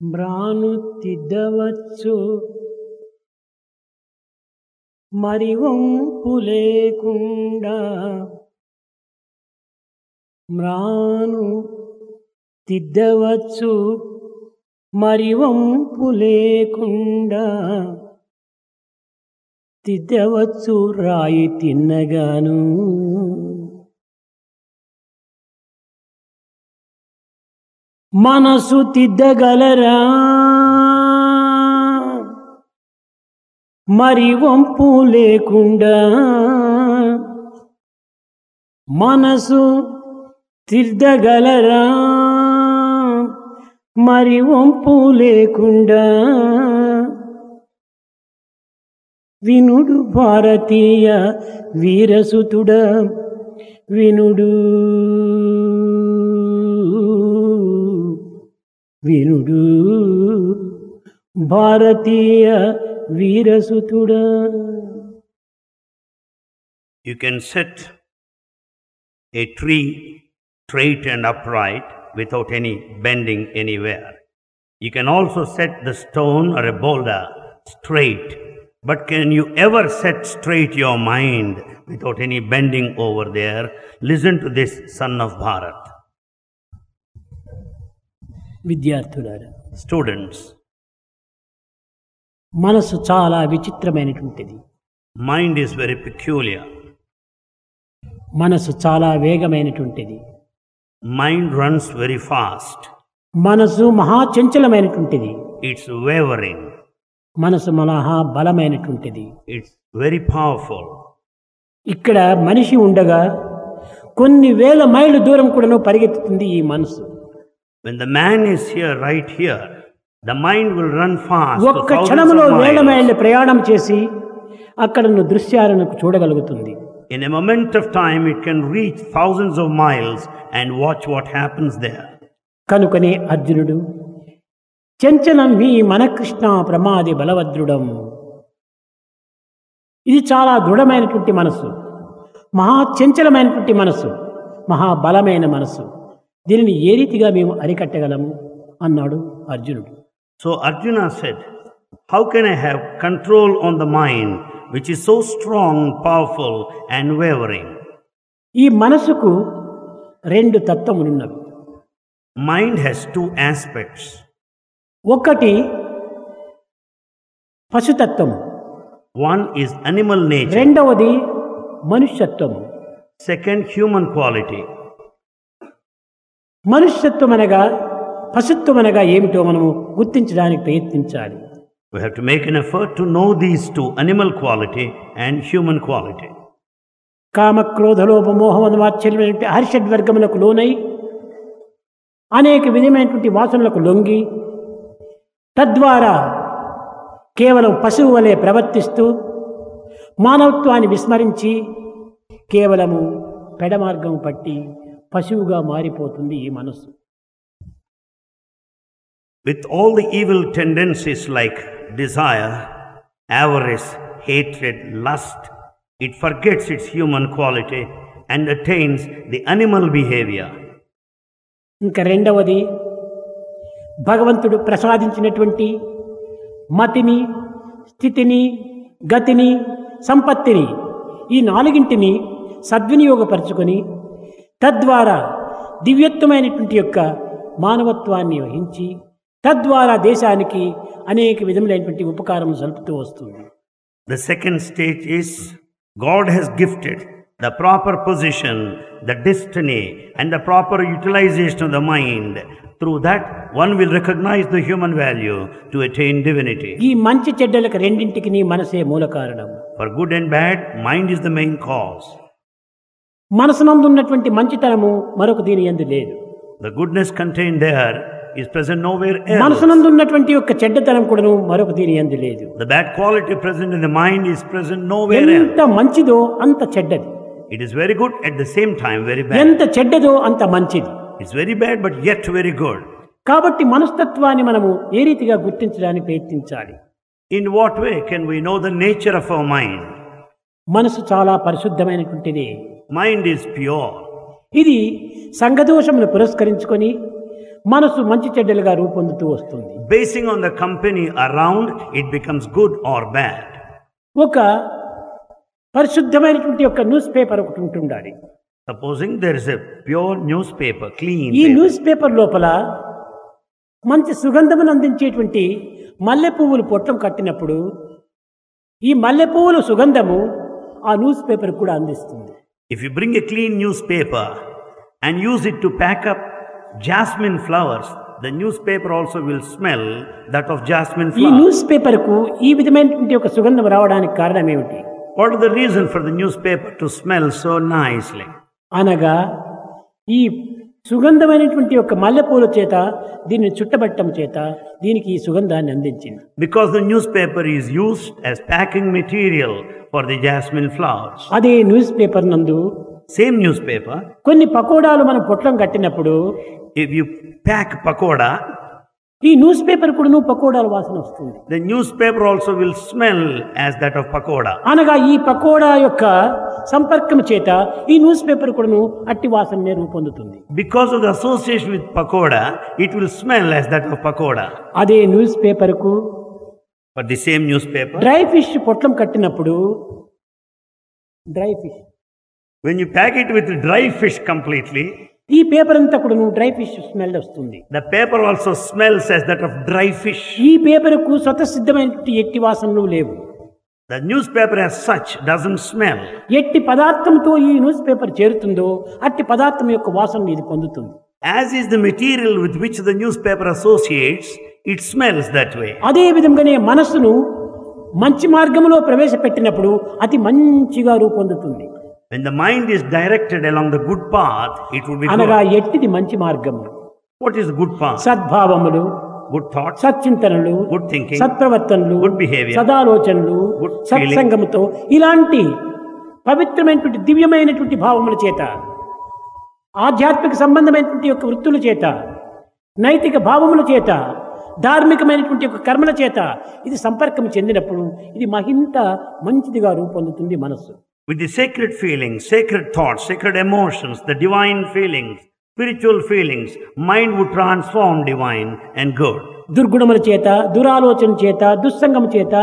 బ్రాను తిద్దవచ్చు మరి వంపు లేకుండా మ్రాను తిద్దవచ్చు. మరి వంపు లేకుండా తిద్దవచ్చు రాయి తిన్నగాను. మనసు తిద్దగలరా? మరి వంపు లేకుండా మనసు తిద్దగలరా? మరి వంపు లేకుండా వినుడు భారతీయ వీరసుతుడ వినుడు. వినుడు భారతీయ వీరసుతుడా You can set a tree straight and upright without any bending anywhere. You can also set the stone or a boulder straight. But can you ever set straight your mind without any bending over there? Listen to this son of Bharat. విద్యార్థులారా Students, మనసు చాలా విచిత్రమైనటువంటిది mind is very peculiar. మనసు చాలా వేగమైనటువంటిది Mind runs very fast. మనసు మహా చంచలమైనటువంటిది It's wavering. మనసు మహా బలమైనటువంటిది It's very powerful. ఇక్కడ మనిషి ఉండగా కొన్ని వేల మైళ్ళ దూరం కూడాను పరిగెత్తుతుంది ఈ మనసు When the man is here, right here, the mind will run fast. ఒక్క of వేల. మైళ్ళ ప్రయాణం చేసి అక్కడ ఉన్న దృశ్యాలను చూడగలుగుతుంది In a moment of time, it can reach thousands of miles and watch what happens there. కనుకనే అర్జునుడు చంచలం మీ మనకృష్ణ ప్రమాది బలవద్రుడం ఇది చాలా దృఢమైనటువంటి మనసు మహా చంచలమైనటువంటి మనసు మహాబలమైన మనసు దీనిని ఏ రీతిగా మేము అరికట్టగలము? అన్నాడు అర్జునుడు. So Arjuna said how can I have control on the mind which is so strong powerful and wavering ఈ మనసుకు రెండు తత్వములు మైండ్ హ్యాస్ టూ ఆస్పెక్ట్స్ ఒకటి పశుతత్వం వన్ ఈస్ అనిమల్ నేచర్ రెండవది మనుష్యత్వం సెకండ్ హ్యూమన్ క్వాలిటీ మనుష్యత్వం అనగా పశుత్వం అనగా ఏమిటో మనము గుర్తించడానికి ప్రయత్నించాలి We have to make an effort to know these two animal quality and human quality. కామ క్రోధలోప మోహమదమాశ్చర్యమైనటువంటి హర్షడ్వర్గములకు లోనై అనేక విధమైనటువంటి వాసనలకు లొంగి తద్వారా కేవలం పశువు వలె ప్రవర్తిస్తూ మానవత్వాన్ని విస్మరించి కేవలము పెడమార్గం పట్టి పశువుగా మారిపోతుంది ఈ మనస్సు. With all the evil tendencies like desire average hatred lust it forgets its human quality and attains the animal behaviour ఇంకా రెండవది భగవంతుడు ప్రసాదించినటువంటి మతిని స్థితిని గతిని సంపత్తిని ఈ నాలుగింటిని సద్వినియోగపరచుకొని తద్వారా దివ్యత్వమైనటువంటి యొక్క మానవత్వాన్ని వహించి తద్వారా దేశానికి అనేక విధములైనటువంటి ఉపకారం జరుపుతూ వస్తుంది. The second stage is God has gifted the proper position the destiny and the proper utilisation of the mind through that one will recognise the human value to attain divinity ఈ మంచి చెడ్డలకు రెండింటికి నీ మనసే మూల కారణం for good and bad mind is the main cause మనసునందు మనసునందున్నటువంటి మంచితనము మరొక దీని ఎందు లేదు. The goodness contain there is present nowhere మనసునందున్నటువంటి యొక్క చెడ్డతనం కూడాను మరొక దీని ఎందు లేదు. The bad quality present in the mind is present nowhere ఎంత మంచిదో అంత చెడ్డది. It is very good at the same time very bad ఎంత చెడ్డదో అంత మంచిది. It's very bad but yet very good కాబట్టి మనస్తత్వాన్ని మనము ఏ రీతిగా గుర్తించడానికి ప్రయత్నించాలి? In what way can we know the nature of our mind మనసు చాలా పరిశుద్ధమైనటువంటిది. Mind is pure. ఇది సంఘదోషమును పురస్కరించుకొని మనసు మంచి చెడ్డలుగా రూపొందుతూ వస్తుంది Basing on the company around, it becomes good or bad. ఒక పరిశుద్ధమైనటువంటి ఒక న్యూస్ పేపర్ ఒకటి ఉంటుండాలి Supposing there is a pure newspaper, clean ఈ paper. న్యూస్ పేపర్ లోపల మంచి సుగంధమును అందించేటువంటి మల్లె పువ్వులు పొట్టం కట్టినప్పుడు ఈ మల్లె పువ్వుల సుగంధము ఆ న్యూస్ పేపర్ కూడా అందిస్తుంది If you bring a clean newspaper and use it to pack up jasmine flowers, the newspaper also will smell that of jasmine ఈ flowers. న్యూస్ పేపర్కు ఈ విధమైనటువంటి ఒక సుగంధం రావడానికి కారణం ఏమిటి What is the reason for the newspaper to smell so nicely? అనగా ఈ సుగంధమైనటువంటి ఒక మల్లెపూల చేత దీన్ని చుట్టబట్టం చేత దీనికి ఈ సుగంధాన్ని అందించింది Because the newspaper is used as packing material for the jasmine flowers అదే న్యూస్ పేపర్ నందు సేమ్ న్యూస్ పేపర్ కొన్ని పకోడాలు మనం పొట్లం కట్టినప్పుడు ఇఫ్ ప్యాక్ పకోడా ఈ న్యూస్ పేపర్ కూడా నువ్వు పకోడాలు వాసన వస్తుంది. The newspaper also will smell as that of pakoda అనగా ఈ పకోడా యొక్క సంపర్కం చేత ఈ న్యూస్ పేపర్ కూడాను అట్టి వాసన పొందుతుంది because of the association with pakoda it will smell as that of pakoda అదే news పేపర్కు for the same newspaper dry fish పొట్లం కట్టినప్పుడు dry fish when you packet with dry fish completely ఈ paper అంతా కూడా నువ్వు డ్రై ఫిష్ స్మెల్ వస్తుంది. The paper also smells as that of dry fish ఈ పేపర్కు స్వత సిద్ధమైనటువంటి ఎట్టి వాసనలు లేవు. The newspaper as such doesn't smell ఎట్టి పదార్థంతో ఈ న్యూస్ పేపర్ చేరుతుందో అట్టి పదార్థం యొక్క వాసన ఇది పొందుతుంది. As is the material with which the newspaper associates it smells that way. అదే విధంగానే మనస్సును మంచి మార్గంలో ప్రవేశపెట్టినప్పుడు అతి మంచిగా రూపొందుతుంది When the mind is directed along the good path, it will be అనగా. ఎట్టిది మంచి మార్గము What is good path? సద్భావములు Good thoughts, సచ్చింతనలు good thinking, సత్ప్రవర్తనలు good behavior, సదాలోచనలు. సత్సంగముతో ఇలాంటి పవిత్రమైనటువంటి దివ్యమైనటువంటి భావముల చేత ఆధ్యాత్మిక సంబంధమైనటువంటి యొక్క వృత్తుల చేత నైతిక భావముల చేత ధార్మికమైనటువంటి ఒక కర్మల చేత ఇది సంపర్కం చెందినప్పుడు ఇది మహింత మంచిదిగా రూపొందుతుంది మనస్సు. With the secret feelings secret thoughts secret emotions the divine feelings spiritual feelings mind would transform divine and good దుర్గుణముల చేత దురాలోచన చేత దుస్సంగం చేత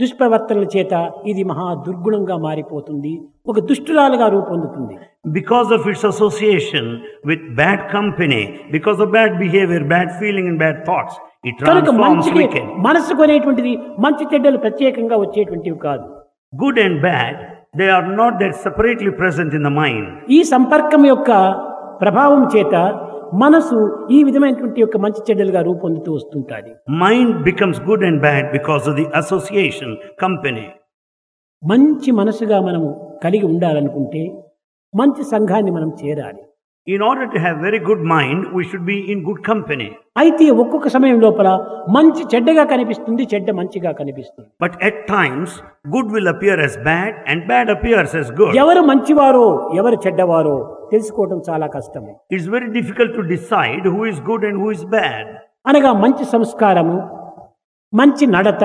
దుష్ప్రవర్తనల చేత ఇది మహా దుర్గుణంగా మారిపోతుంది ఒక దుష్టురాలుగా రూపొందుతుంది. Because of its association with bad company, because of bad behavior, bad feeling, and bad thoughts, it కనుక transforms మంచికి wicked. మనసుకు అనేటువంటిది మంచి చెడ్డలు ప్రత్యేకంగా వచ్చేటువంటివి కాదు Good and bad, they are not that separately present in the mind. ఈ సంపర్కం యొక్క ప్రభావం చేత మనసు ఈ విధమైనటువంటి యొక్క మంచి చెడ్డలుగా రూపొందుతూ వస్తుంటుంది Mind becomes good and bad because of the association, company. మంచి మనసుగా మనము కలిగి ఉండాలనుకుంటే మంచి సంఘాన్ని మనం చేరాలి In order to have very good mind, we should be in good company. అయితే ఒక్కొక్క సమయం లోపల మంచి చెడ్డగా కనిపిస్తుంది చెడ్డ మంచిగా కనిపిస్తుంది But at times, good will appear as bad and bad appears as good. ఎవరు మంచివారో ఎవరు చెడ్డవారో తెలుసుకోవడం చాలా కష్టము It's very difficult to decide who is good and who is bad. అనగా మంచి సంస్కారము మంచి నడత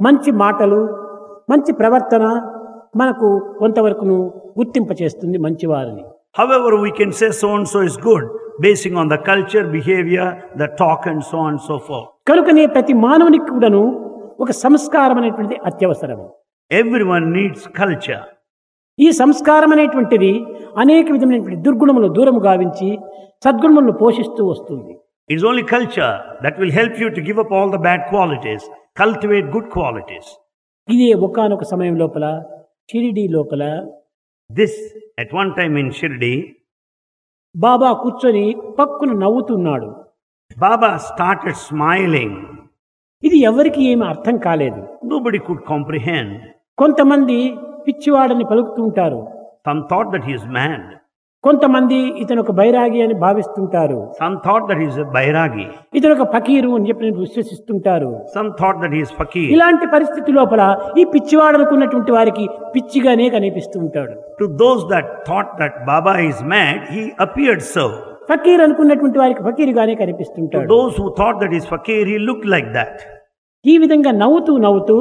మంచి మాటలు మంచి ప్రవర్తన మనకు కొంతవరకును గుర్తింప గుర్తింపచేస్తుంది మంచివారిని. However we can say so and so is good basing on the culture behaviour the talk and so and so forth కనుకనే ప్రతి మానవునికి కూడాను ఒక సంస్కారం అనేటువంటిది అత్యవసరం ఎవ్రీ వన్ నీడ్స్ కల్చర్ ఈ సంస్కారం అనేటువంటిది అనేక విధమైనటువంటి దుర్గుణములు దూరం గావించి సద్గుణములను పోషిస్తూ వస్తుంది. It's only culture that will help you to give up all the bad qualities cultivate good qualities ఇది ఒకనొక సమయం లోపల షిరిడి లోపల this at one time in Shirdi Baba కూర్చొని పక్కున నవ్వుతున్నాడు. బాబా స్టార్టెడ్ స్మైలింగ్ ఇది ఎవరికి ఏమి అర్థం కాలేదు. నోబడి కుడ్ కాంప్రిహెండ్ కొంతమంది పిచ్చివాడని పలుకుతుంటారు. తన థాట్ దట్ హీస్ మ్యాడ్ కొంతమంది ఇతను ఒక బైరాగి అని భావిస్తుంటారు. Some thought that is bairagi ఇతను ఒక ఫకీరు అని చెప్పి విశ్వసిస్తుంటారు. Some thought that is fakir ఇలాంటి పరిస్థితి లోపల ఈ పిచ్చివాడు అనుకున్నటువంటి వారికి పిచ్చిగానే కనిపిస్తూ ఉంటాడు. To those that thought that Baba is mad he appeared so fakir అనుకున్నటువంటి వారికి ఫకీర్ గానే కనిపిస్తుంటాడు thought that is fakir he look like that ఈ విధంగా నవ్వుతూ నవ్వుతూ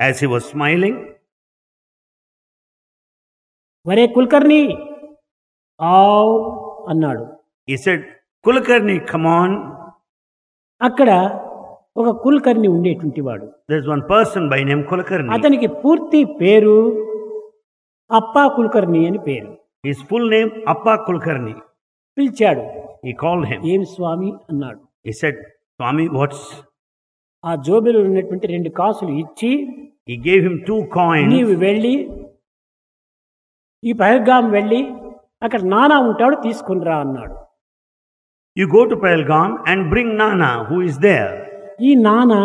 యాస్ హీ స్మైలింగ్ వరే కుల్కర్ణి. ఆవ్ అన్నాడు. కుల్కర్ణి కమాన్ అక్కడ ఒక కుల్కర్ణి ఉండేటువంటి వాడు one person by name Kulkarni అతనికి పూర్తి పేరు అప్పా కుల్కర్ణి అని పేరు. హిస్ ఫుల్ నేమ్ అప్పా కుల్కర్ణి. పిలిచాడు. ఈ కాల్ హెమ్ ఏం స్వామి అన్నాడు. ఈ సెట్ స్వామి వాట్స్ ఆ జోబిలో ఉన్నటువంటి రెండు కాసులు ఇచ్చి ఈ గేవ్ హిమ్ టూ కాయిన్ వెళ్ళి ఈ పహల్గాం వెళ్ళి అక్కడ నానా ఉంటాడు తీసుకుని రా అన్నాడు. You go to Pahalgam and bring Nana who is there ఈ నానా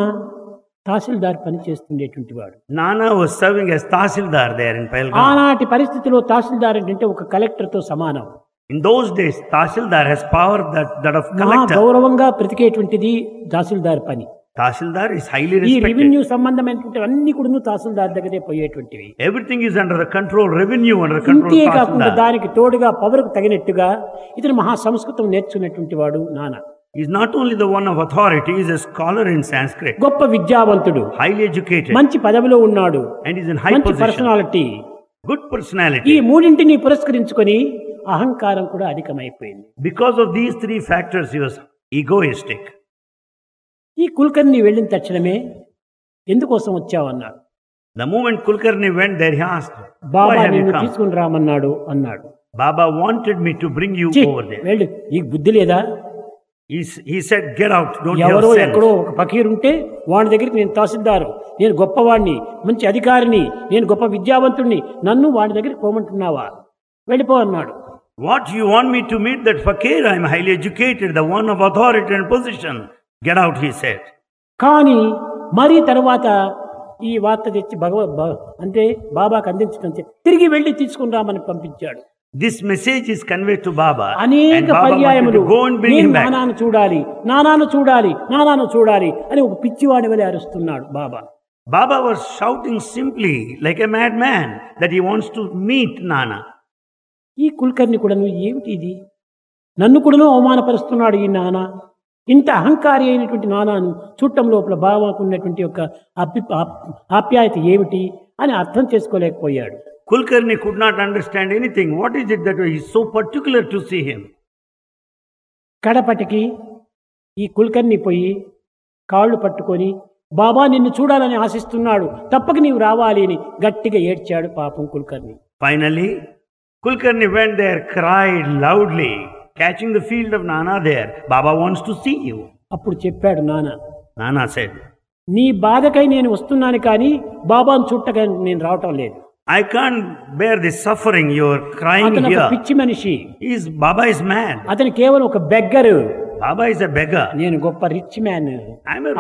తహసీల్దార్ పని చేస్తుండేటువంటి వాడు. Nana was serving as tahsildar there in Pahalgam. ఆనాటి పరిస్థితిలో తహసీల్దార్ అంటే ఒక కలెక్టర్తో సమానం. In those days tahsildar has power that that of collector గౌరవంగా ప్రతికేటువంటిది తహసీల్దార్ పని. Tahsildar is highly ఈ. రెవెన్యూ సంబంధమైనటువంటి అన్ని కూడా తహసీల్దార్ దగ్గరే పోయేటువంటివి the control, revenue under the control ఇంతే of కాకుండా. దానికి తోడుగా పవర్కు తగినట్టుగా ఇతను మహా సంస్కృతం నేర్చుకున్నటువంటి వాడు is not only the one of authority, he is a scholar in Sanskrit, గొప్ప విద్యావంతుడు highly educated, మంచి పదవిలో ఉన్నాడు and is in high మంచి position. పర్సనాలిటీ ఈ. మూడింటిని పురస్కరించుకొని అహంకారం కూడా అధికమైపోయింది of these three factors, he was egoistic. ఈ కుల్కర్ని వెళ్ళిన తక్షణమే ఎందుకోసం వచ్చావన్నాడు The moment Kulkarni went there, he asked, Why Baba have you నిన్ను? తీసుకుని రామన్నాడు అన్నాడు Baba wanted me to bring you ఛీ, over there. వెళ్ళు నీకు బుద్ధి లేదా He, s- he said, Get out, don't you ఎవరో ఎక్కడో. ఒక ఫకీర్ ఉంటే వాడి దగ్గరికి నేను తహసీల్దారు నేను గొప్పవాడిని మంచి అధికారిని నేను గొప్ప విద్యావంతుడిని నన్ను వాడి దగ్గరికి పోమంటున్నావా వెళ్ళిపో అన్నాడు What you want me to meet that fakir? I am highly educated, the one of authority and position. Get out, he said. కానీ మరీ తర్వాత ఈ వార్త తెచ్చి భగవ అంటే బాబాకు అందించడం తిరిగి వెళ్ళి తీసుకుని రామని పంపించాడు This message is conveyed to Baba. And అనేక పర్యాయములు నేను. నానాను చూడాలి నానాను చూడాలి నానాను చూడాలి అని ఒక పిచ్చివాడి వలె అరుస్తున్నాడు బాబా Baba was shouting simply like a madman that he wants to meet Nana. ఈ కుల్కర్ని కూడాను ఏమిటి ఇది నన్ను కూడాను అవమానపరుస్తున్నాడు ఈ నాన్న ఇంత అహంకారి అయినటువంటి నానాను చూడటం లోపల బాబాకు ఉన్నటువంటి యొక్క ఆప్- ఆప్యాయత ఏమిటి అని అర్థం చేసుకోలేకపోయాడు could not understand anything. What is it that he is so particular to see him? కడపటికి ఈ కుల్కర్ని పోయి కాళ్ళు పట్టుకొని బాబా నిన్ను చూడాలని ఆశిస్తున్నాడు తప్పక నీవు రావాలి అని గట్టిగా ఏడ్చాడు పాపం Kulkarni Finally, Kulkarni went there, cried loudly, catching the field of Nana there Baba wants to see you అప్పుడు చెప్పాడు నానా నానా సైడ్ నీ బాధకై నేను వస్తున్నాను కానీ బాబాను చుట్టక నేను రావటం లేదు. I can bear this suffering your crime పిచ్చి మనిషి. ఇస్ బాబా ఇస్ మ్యాన్ అతను కేవలం ఒక బెగ్గర్. బాబా బెగ నేను గొప్ప రిచ్ మ్యాన్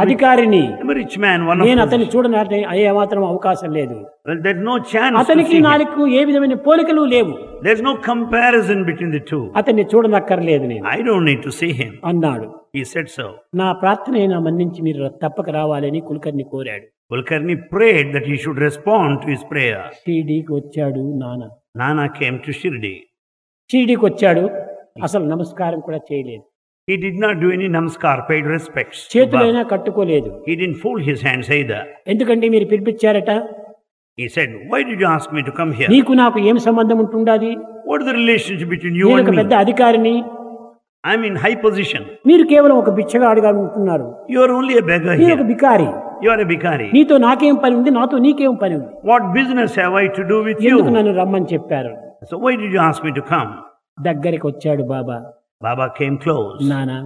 అధికారిని. రిచ్ మ్యాన్ నేను అతన్ని చూడని ఏ మాత్రం అవకాశం లేదు. నో ఛాన్స్ అతనికి నాకు ఏ విధమైన పోలికలు లేవు. There no comparison between the two అతన్ని చూడనక్కర్లేదు నేను. I don't need to see him అన్నాడు. ఈ సెట్ సో నా ప్రార్థన అయినా మన్నించి మీరు తప్పక రావాలని కులకర్ని కోరాడు. Kulkarni prayed that he should respond to his prayer షిర్డీకి వచ్చాడు నానా నానా కేమ్ టు షిర్డీ షిర్డీకి వచ్చాడు. అసలు నమస్కారం కూడా చేయలేదు. He did not do any namaskar, paid respects. చేతులైనా కట్టుకోలేదు He didn't fold his hands either. ఎందుకంటే మీరు పిలిపించారట He said, Why did you ask me to come here? నీకు నాకు ఏం సంబంధం ఉంటుండాది What is the relationship between you and ఒక పెద్ద me? అధికారిని I'm in high position. మీరు కేవలం ఒక బిచ్చగాడిగా ఉంటున్నారు You are only a beggar మీరు ఒక here. బికారి You are a bhikari. నీతో నాకేం పని ఉంది నాతో నీకేం పని ఉంది What business have I to do with ఎందుకు you? నన్ను రమ్మని చెప్పారు So why did you ask me to come? దగ్గరికి వచ్చాడు బాబా Baba came close. నానా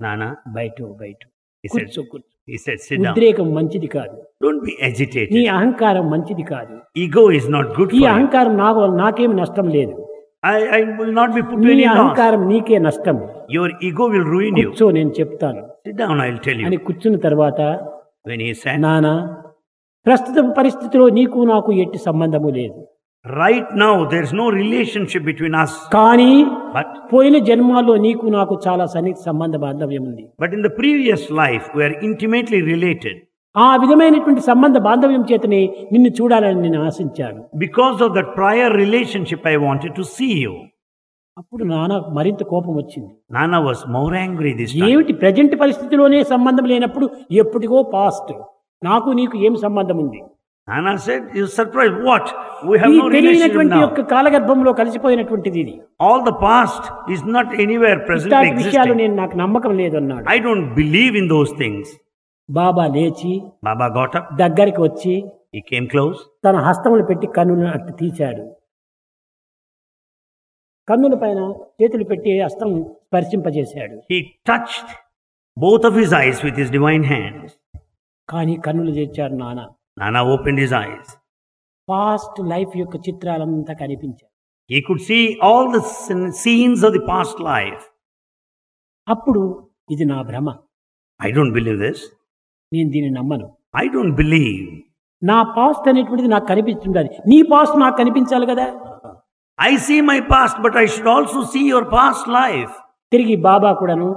Nana, బయట బయట he said, కూర్చో కూర్చో he said, sit down. ఉద్రేకం మంచిది కాదు Don't be నీ agitated. అహంకారం మంచిది కాదు Ego is not good ఈ. అహంకారం నాకు నాకేం నష్టం లేదు I, I will not be put to నీ any loss. అహంకారం నీకే నష్టం Your ego will ruin you. కూర్చో నేను చెప్తాను Sit down, I'll tell అని you. కూర్చున్న తర్వాత When he said, నానా ప్రస్తుత పరిస్థితిలో నీకు నాకు ఎట్టి సంబంధము లేదు right now there is no relationship between us కానీ బట్ పోయిన జన్మాలో నీకు నాకు చాలా సన్నిహిత సంబంధ బాంధవ్యం ఉంది. But in the previous life we are intimately related ఆ విధమైనటువంటి సంబంధ బాంధవ్యం చేతనే నిన్ను చూడాలని నేను ఆశించాను. Because of that prior relationship I wanted to see you అప్పుడు నాన్న మరింత కోపం వచ్చింది. Nana was more angry this ఏమిటి ప్రెజెంట్ పరిస్థితిలోనే సంబంధం లేనప్పుడు ఎప్పటికో పాస్ట్ నాకు నీకు ఏం సంబంధం ఉంది? And I said, you surprised, what? We have ఈ కాలగర్భంలో కలిసిపోయినటువంటిది ఇది. All the past is not anywhere present విషయాలు నేను నాకు నమ్మకం లేదు అన్నాడు I don't believe in those things Baba లేచి బాబా గోట దగ్గరికి వచ్చి ఈ కేమ్ క్లోజ్ తన హస్తములు పెట్టి కన్నులు అట్టు తీశాడు. కన్నుల పైన చేతులు పెట్టి హస్తం స్పర్శింపజేశాడు. He touch both of his eyes with his divine hands కానీ కన్నులు తెచ్చారు Nana Nana opened his eyes. Past life యొక్క చిత్రాలంతా కనిపించారు He could see all the scen- scenes of the past life. అప్పుడు ఇది నా భ్రమ I don't believe this. నేను దీన్ని నమ్మను I don't believe. నా పాస్ట్ అనేటువంటిది నాకు కనిపిస్తుండాలి నీ పాస్ట్ నాకు కనిపించాలి కదా I see my past, but I should also see your past life. తిరిగి బాబా కూడాను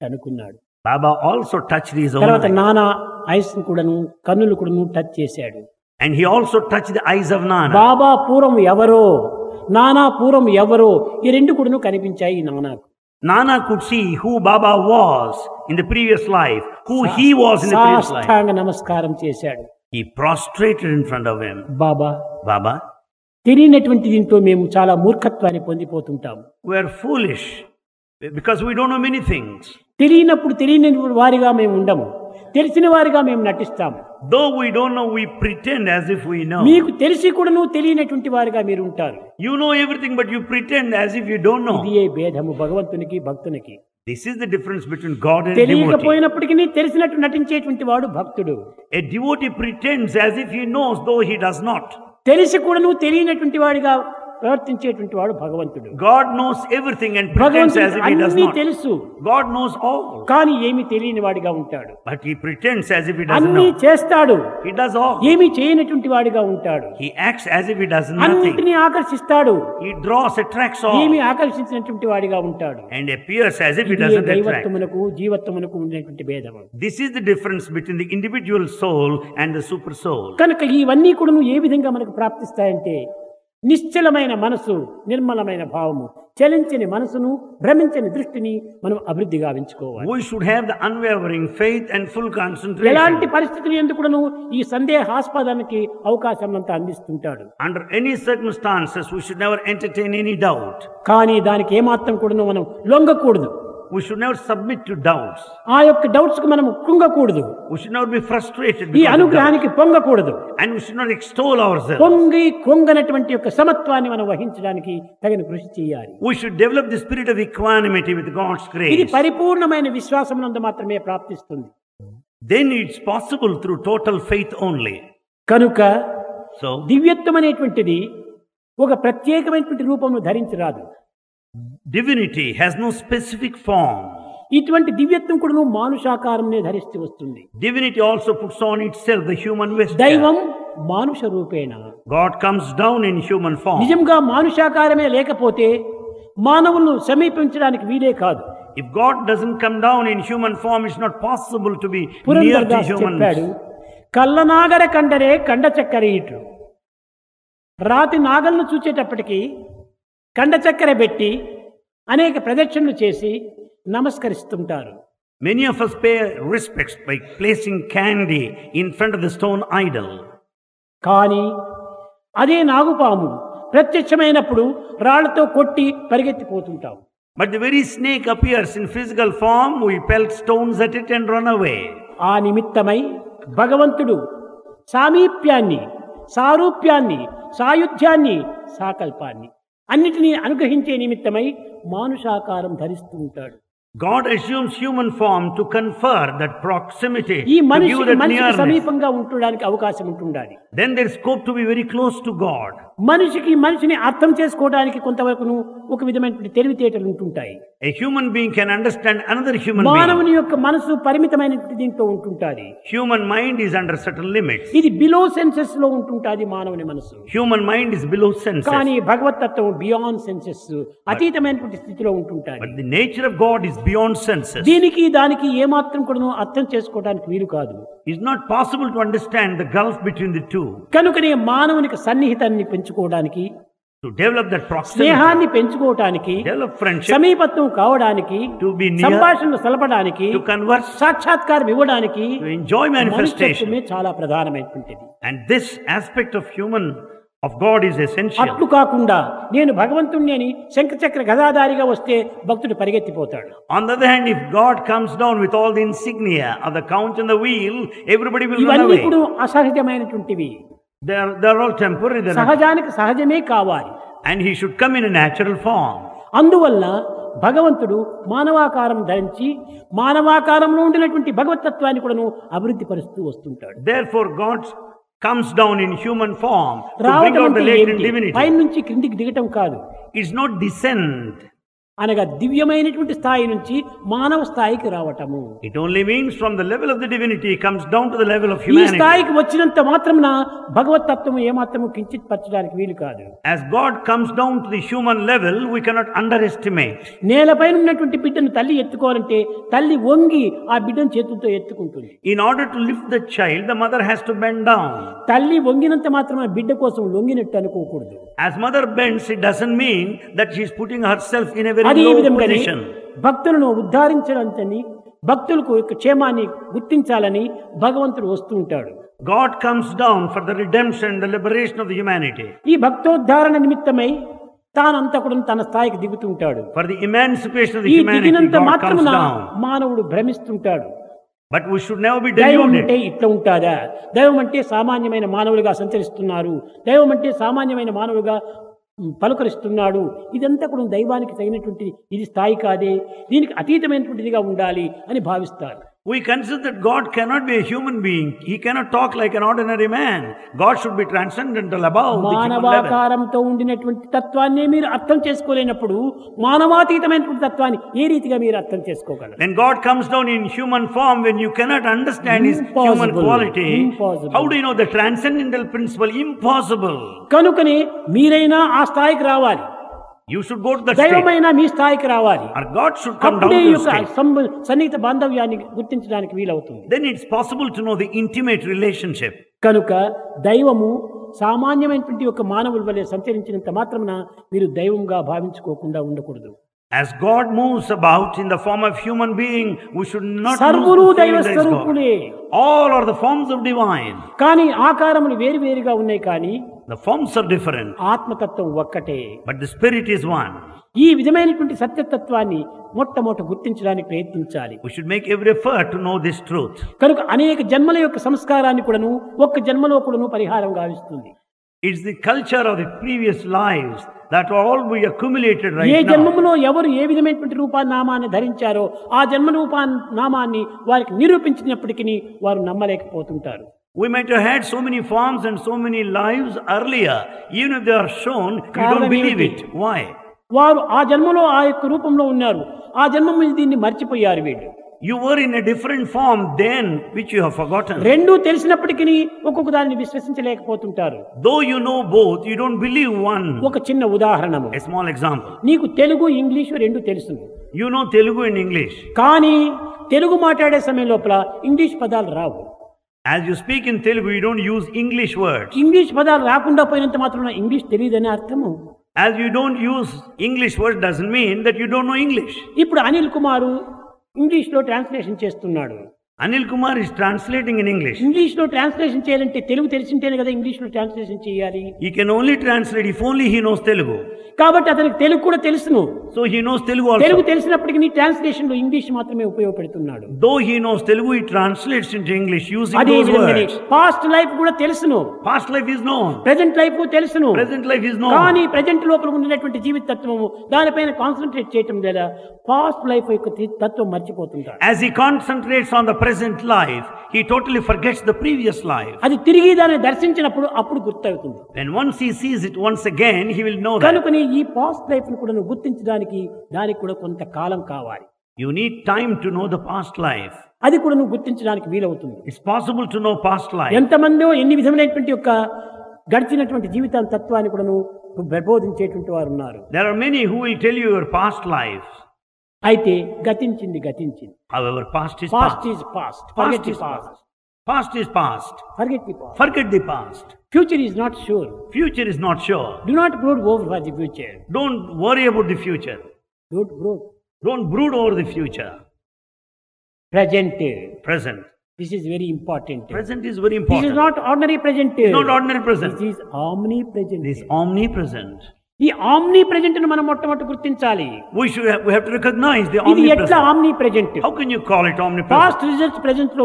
అనుకున్నాడు Baba also touched his own తర్వాత. నానా ఐస్ కూడాను కన్నులు కూడాను టచ్ చేశాడు And he also touched the eyes of Nana. బాబా పూర్వం ఎవరో నానా పూర్వం ఎవరో ఈ రెండు కూడాను కనిపించాయి నానాకు Nana could see who Baba was in the previous life, who he was in the previous life. సాష్టాంగ నమస్కారం చేశాడు He prostrated in front of him. Baba Baba, తెలియనటువంటి దీంతో మేము చాలా మూర్ఖత్వాన్ని పొందిపోతుంటాము we are foolish because we don't know many things. తెలియనప్పుడు తెలియని వారిగా మేము ఉండము తెలిసిన వారిగా మేము నటిస్తాము Though we don't know, we pretend as if we know. మీకు తెలిసి కూడాను తెలియనటువంటి వారిగా మీరు ఉంటారు You know everything, but you pretend as if you don't ఇది know. ఏ భేదము భగవంతునికి భక్తునికి This is the difference between God and a devotee. తెలియకపోయినప్పటికీ తెలిసినట్టు నటించేటువంటి వాడు భక్తుడు A devotee pretends as if he knows, though he does not. తెలిసి కూడాను తెలియనటువంటి వాడిగా ప్రార్థించేటువంటి వాడు భగవంతుడు. God knows everything and pretends as if he does not తెలుసు. గాడ్ నోస్ ఆల్ కానీ ఏమీ తెలియని వాడిగా ఉంటాడు. But he pretends as if he does not అన్ని చేస్తాడు. హి డస్ ఆల్ ఏమీ చేయనటువంటి వాడిగా ఉంటాడు. He acts as if he does nothing అన్నిటిని ఆకర్షిస్తాడు. హి డ్రాస్ అట్రాక్ట్స్ ఆల్ ఏమీ ఆకర్షించినటువంటి వాడిగా ఉంటాడు. And appears as if he does not attract దైవత్వమునకు జీవత్వమునకు ఉన్నటువంటి భేదం this is the difference between the individual soul and the super soul కనుక ఇవన్నీ కూడా ఏ విధంగా మనకు ప్రాప్తిస్తాయంటే నిశ్చలమైన మనసు నిర్మలమైన భావము చలించని మనసును భ్రమించని దృష్టిని మనం అభివృద్ధి గావించుకోవాలి have the unwavering faith and full ఎలాంటి. పరిస్థితులు ఎందుకును ఈ సందేహాస్పదానికి అవకాశం అంతా అందిస్తుంటాడు Under any circumstances, we should never entertain any doubt. కానీ దానికి ఏమాత్రం కూడాను మనం లొంగకూడదు We should never submit to doubts. ఆ యొక్క డౌట్స్కు మనం కృంగకూడదు We should never be frustrated ఈ. అనుగ్రహానికి పొంగకూడదు And we should not extol ourselves. పొంగి కృంగనటువంటి యొక్క సమత్వాన్ని మనం వహించడానికి తగిన కృషి చేయాలి We should develop the spirit of equanimity with God's ఇది grace. పరిపూర్ణమైన విశ్వాసమునందు మాత్రమే ప్రాప్తిస్తుంది Then it's possible through total faith only. కనుక So, దివ్యత్వం అనేటువంటిది ఒక ప్రత్యేకమైనటువంటి రూపమును ధరించరాదు divinity has no specific form ఇటువంటి దివ్యత్వం కూడా మానుషాకారమే ధరిస్తూ వస్తుంది. Divinity also puts on itself the human vest దైవం మానుష రూపేణ. God comes down in human form నిజంగా మానుషాకారమే లేకపోతే మానవులను సమీపించడానికి వీలే కాదు. If God doesn't come down in human form is not possible to be near human కళ్ళ నాగర కండరే కండ చక్కరీటు రాతి నాగలను చూసేటప్పటికీ కండ చక్కెర పెట్టి అనేక ప్రదక్షిణలు చేసి నమస్కరిస్తుంటారు Many of us pay respects by placing candy in front of the stone idol. కానీ అదే నాగుపాము ప్రత్యక్షమైనప్పుడు రాళ్ళతో కొట్టి పరిగెత్తిపోతుంటాం But the very snake appears in physical form, we pelt stones at it and run away. ఆ నిమిత్తమై భగవంతుడు సామీప్యాన్ని సారూప్యాన్ని సాయుధ్యాన్ని సాకల్పాన్ని అన్నిటినీ అనుగ్రహించే నిమిత్తమై మానుషాకారం ధరిస్తూ ఉంటాడు God assumes human form to confer that proximity, ఈ nearness. సమీపంగా ఉండడానికి అవకాశం ఉంటుండాలి Then there's scope to be very close to God. మనిషికి మనిషిని అర్థం చేసుకోవడానికి కొంతవరకు ఒక విధమైనటువంటి తెలివితేటలు ఉంటుంటాయి. Human being can understand another human మానవుని యొక్క మనసు పరిమితమైన దీంతో ఉంటుంటాది. Human mind is under certain limit ఇది బిలో సెన్సెస్లో ఉంటుంటాది మానవుని మనసు human mind is below senses కానీ భగవత్ తత్వం బియాండ్ సెన్సెస్ అతీతమైన స్థితిలో ఉంటుంటాది. But the nature of God is beyond senses దీనికి దానికి ఏ మాత్రం కూడాను అర్థం చేసుకోవడానికి వీలు కాదు. Is not possible to understand the gulf between the two కనుకనే మానవునికి సన్నిహితాన్ని పెంచ పెంచుకోవడానికి proximity, స్నేహాన్ని friendship, సమీపత్వం కావడానికి సంభాషణలు సలపడానికి సాక్షాత్కారం ఇవ్వడానికి manifestation. మనుష్యత్వమే చాలా ప్రధానమైనటువంటిది And this aspect of human, of God is essential. అట్లు కాకుండా నేను భగవంతుణ్ణి అని శంఖచక్ర గదాధారిగా వస్తే భక్తుడు పరిగెత్తిపోతాడు other hand, if God comes down with all the insignia of the count and the wheel, everybody will run ఇవన్నీ. కూడా అసహజమైనటువంటివి They are, they are all temporary. they're not- సహజానికి సహజమే కావాలి And he should come in a natural form. అందువల్ల భగవంతుడు మానవాకారం ధరించి మానవాకారంలో ఉండినటువంటి భగవతత్వాన్ని కూడాను అభివృద్ధి పరుస్తూ వస్తుంటాడు Therefore, God comes down in human form to bring రావటం out the అంటే latent ఏంటి? divinity. పైన నుంచి క్రిందికి దిగటం కాదు It's not descent. అనగా దివ్యమైనటువంటి స్థాయి నుంచి మానవ స్థాయికి రావటము. It only means from the level of the divinity comes down to the level of humanity ఈ స్థాయికి వచ్చినంత మాత్రమున భగవత్ తత్వం ఏ మాత్రం కించిత్ పరచడానికి వీలు కాదు. As God comes down to the human level we cannot under నేలపై ఉన్నటువంటి బిడ్డను తల్లి ఎత్తుకోవాలంటే తల్లి వంగి ఆ బిడ్డను చేతులతో ఎత్తుకుంటుంది. In order to lift the child the mother has to bend down తల్లి వంగినంత మాత్రమే బిడ్డ కోసం లొంగినట్టు అనుకోకూడదు. As mother bends it doesn't mean that she is putting herself in every అదే విధంగానే position. భక్తులను ఉద్ధరించడానికి భక్తులకు యొక్క క్షేమాన్ని గుర్తించాలని భగవంతుడు వస్తూ ఉంటాడు God comes down for the redemption, the liberation of the humanity, ఈ భక్తోద్ధారణ నిమిత్తమై తానంతా కూడా తన స్థాయికి దిగుతూ ఉంటాడు ఈ humanity. దిగినంత God comes మాత్రమున down. మానవుడు భ్రమిస్తుంటాడు But we should never be దైవం. అంటే ఇట్లా ఉంటాదా దైవం అంటే సామాన్యమైన మానవులుగా సంచరిస్తున్నారు దైవం అంటే సామాన్యమైన మానవులుగా పలుకరిస్తున్నాడు. ఇదంతా కూడా దైవానికి తగినటువంటి ఇది స్థాయి కాదే. దీనికి అతీతమైనటువంటిదిగా ఉండాలి అని భావిస్తారు we consider that God cannot be human being he cannot talk like an ordinary man God should be transcendental above మానవాకారంతో ఉండినటువంటి తత్వాన్ని మీరు అర్థం చేసుకోలేనప్పుడు మానవాతీతమైన తత్వాన్ని ఏ రీతిగా మీరు అర్థం చేసుకోగలరు? When God comes down in human form when you cannot understand his human quality how do you know the transcendental principle impossible కనుకనే మీరైనా ఆ స్థాయికి రావాలి. You should go to that state. దైవమైనా మీ స్థాయికి రావాలి Or God should come down అప్పుడే to ఈ the యొక్క state. సంబ- సన్నిహిత బాంధవ్యాన్ని గుర్తించడానికి వీలవుతుంది Then it's possible to know the intimate relationship. కనుక దైవము సామాన్యమైనటువంటి ఒక మానవుల వలె సంచరించినంత మాత్రమున మీరు దైవంగా భావించుకోకుండా ఉండకూడదు As God moves about in the form of human being, we should not సర్వులు దైవ. స్వరూపులే All are the forms of divine. కానీ ఆకారములు వేరు వేరుగా ఉన్నాయి కానీ The forms are different, ఆత్మతత్వం ఒక్కటే but the spirit is one. ఈ విధమైనటువంటి సత్యతత్వాన్ని మొట్టమొదట గుర్తించడానికి ప్రయత్నించాలి We should make every effort to know this truth. కనుక అనేక జన్మల యొక్క సంస్కారాన్ని కూడాను ఒక్క జన్మలో కూడాను పరిహారం గావిస్తుంది It's the culture of the previous lives that all we accumulated A right now. జన్మములో ఎవరు ఏ విధమైనటువంటి రూపా నామాన్ని ధరించారో ఆ జన్మ రూపా నామాన్ని వారికి నిరూపించినప్పటికీ వారు నమ్మలేకపోతుంటారు We might have had so many forms and so many lives earlier. Even if they are shown, you don't believe it. Why? వారు ఆ జన్మలో ఆ యొక్క రూపంలో ఉన్నారు ఆ జన్మ దీన్ని మర్చిపోయారు వీళ్ళు You were in a different form then, which you have forgotten. రెండూ తెలిసినప్పటికీ ఒక్కొక్క దాన్ని విశ్వసించలేకపోతుంటారు Though you know both, you don't believe one. ఒక చిన్న ఉదాహరణము A small example. నీకు తెలుగు ఇంగ్లీషు రెండు తెలుసును You know Telugu and English. కానీ తెలుగు మాట్లాడే సమయం లోపల ఇంగ్లీష్ పదాలు రావు As you speak in Telugu, you don't use English words. English పదాలు రాకుండా పోయినంత మాత్రం ఇంగ్లీష్ తెలియదని అర్థము As you don't use English words doesn't mean that you don't know English. ఇప్పుడు అనిల్ కుమారు ఇంగ్లీష్లో ట్రాన్స్లేషన్ చేస్తున్నాడు. Anil Kumar is translating in English ఇంగ్లీష్లో ట్రాన్స్లేషన్ చేయాలంటే తెలుగు తెలిసింటేనే కదా ఇంగ్లీష్లో ట్రాన్స్లేషన్ చేయాలి. He can only translate if only he knows Telugu కాబట్టి అతనికి తెలుగు కూడా తెలుసును. So he knows Telugu Telugu తెలిసినప్పటికీ నీ ట్రాన్స్లేషన్లో ఇంగ్లీష్ మాత్రమే ఉపయోగపడుతున్నాడు. Though he knows Telugu he translates in English use past life కూడా తెలుసును. Past life is no present life కూడా తెలుసును. ప్రెసెంట్ లైఫ్ ఇస్ నో కానీ ప్రెసెంట్ లోపల ఉన్నటువంటి జీవిత తత్వము దానిపైన కాన్సన్ట్రేట్ చేయటం లేదా పాస్ట్ లైఫ్ యొక్క తత్వం మర్చిపోతుంటారు as he concentrates on the present life, he totally forgets the previous life. అది తిరిగి దాన్ని దర్శించినప్పుడు అప్పుడు గుర్తవుతుంది When once he sees it once again, he will know that. కనుకని ఈ పాస్ట్ లైఫ్ను కూడా గుర్తించడానికి దానికి కూడా కొంత కాలం కావాలి You need time to know the past life. అది కూడా నువ్వు గుర్తించడానికి వీలవుతుంది It's possible to know past life. ఎంతమందో ఎన్ని విధమైనటువంటి యొక్క గడిచినటువంటి జీవితాల తత్వాన్ని కూడా నువ్వు ప్రబోధించేటువంటి వారు ఉన్నారు There are many who will tell you your past life. అయితే గతించింది గతించింది However, past is past past. Is past Past forget is past Past is past. Forget the past. Forget the past. Future is not sure. Future is not sure. Do not brood over for the future. Don't worry about the future. Don't brood. Don't brood over the future. Present. Present. This is very important. Present is very This is important. not ordinary present. not ordinary present. This is omnipresent. It is omnipresent. ఈ ఆమ్ని ప్రెజెంట్ను మనం మొట్టమొదటి గుర్తించాలి. We should recognise the omnipresent omnipresent how can you call it omni past results ప్రెజెంట్లో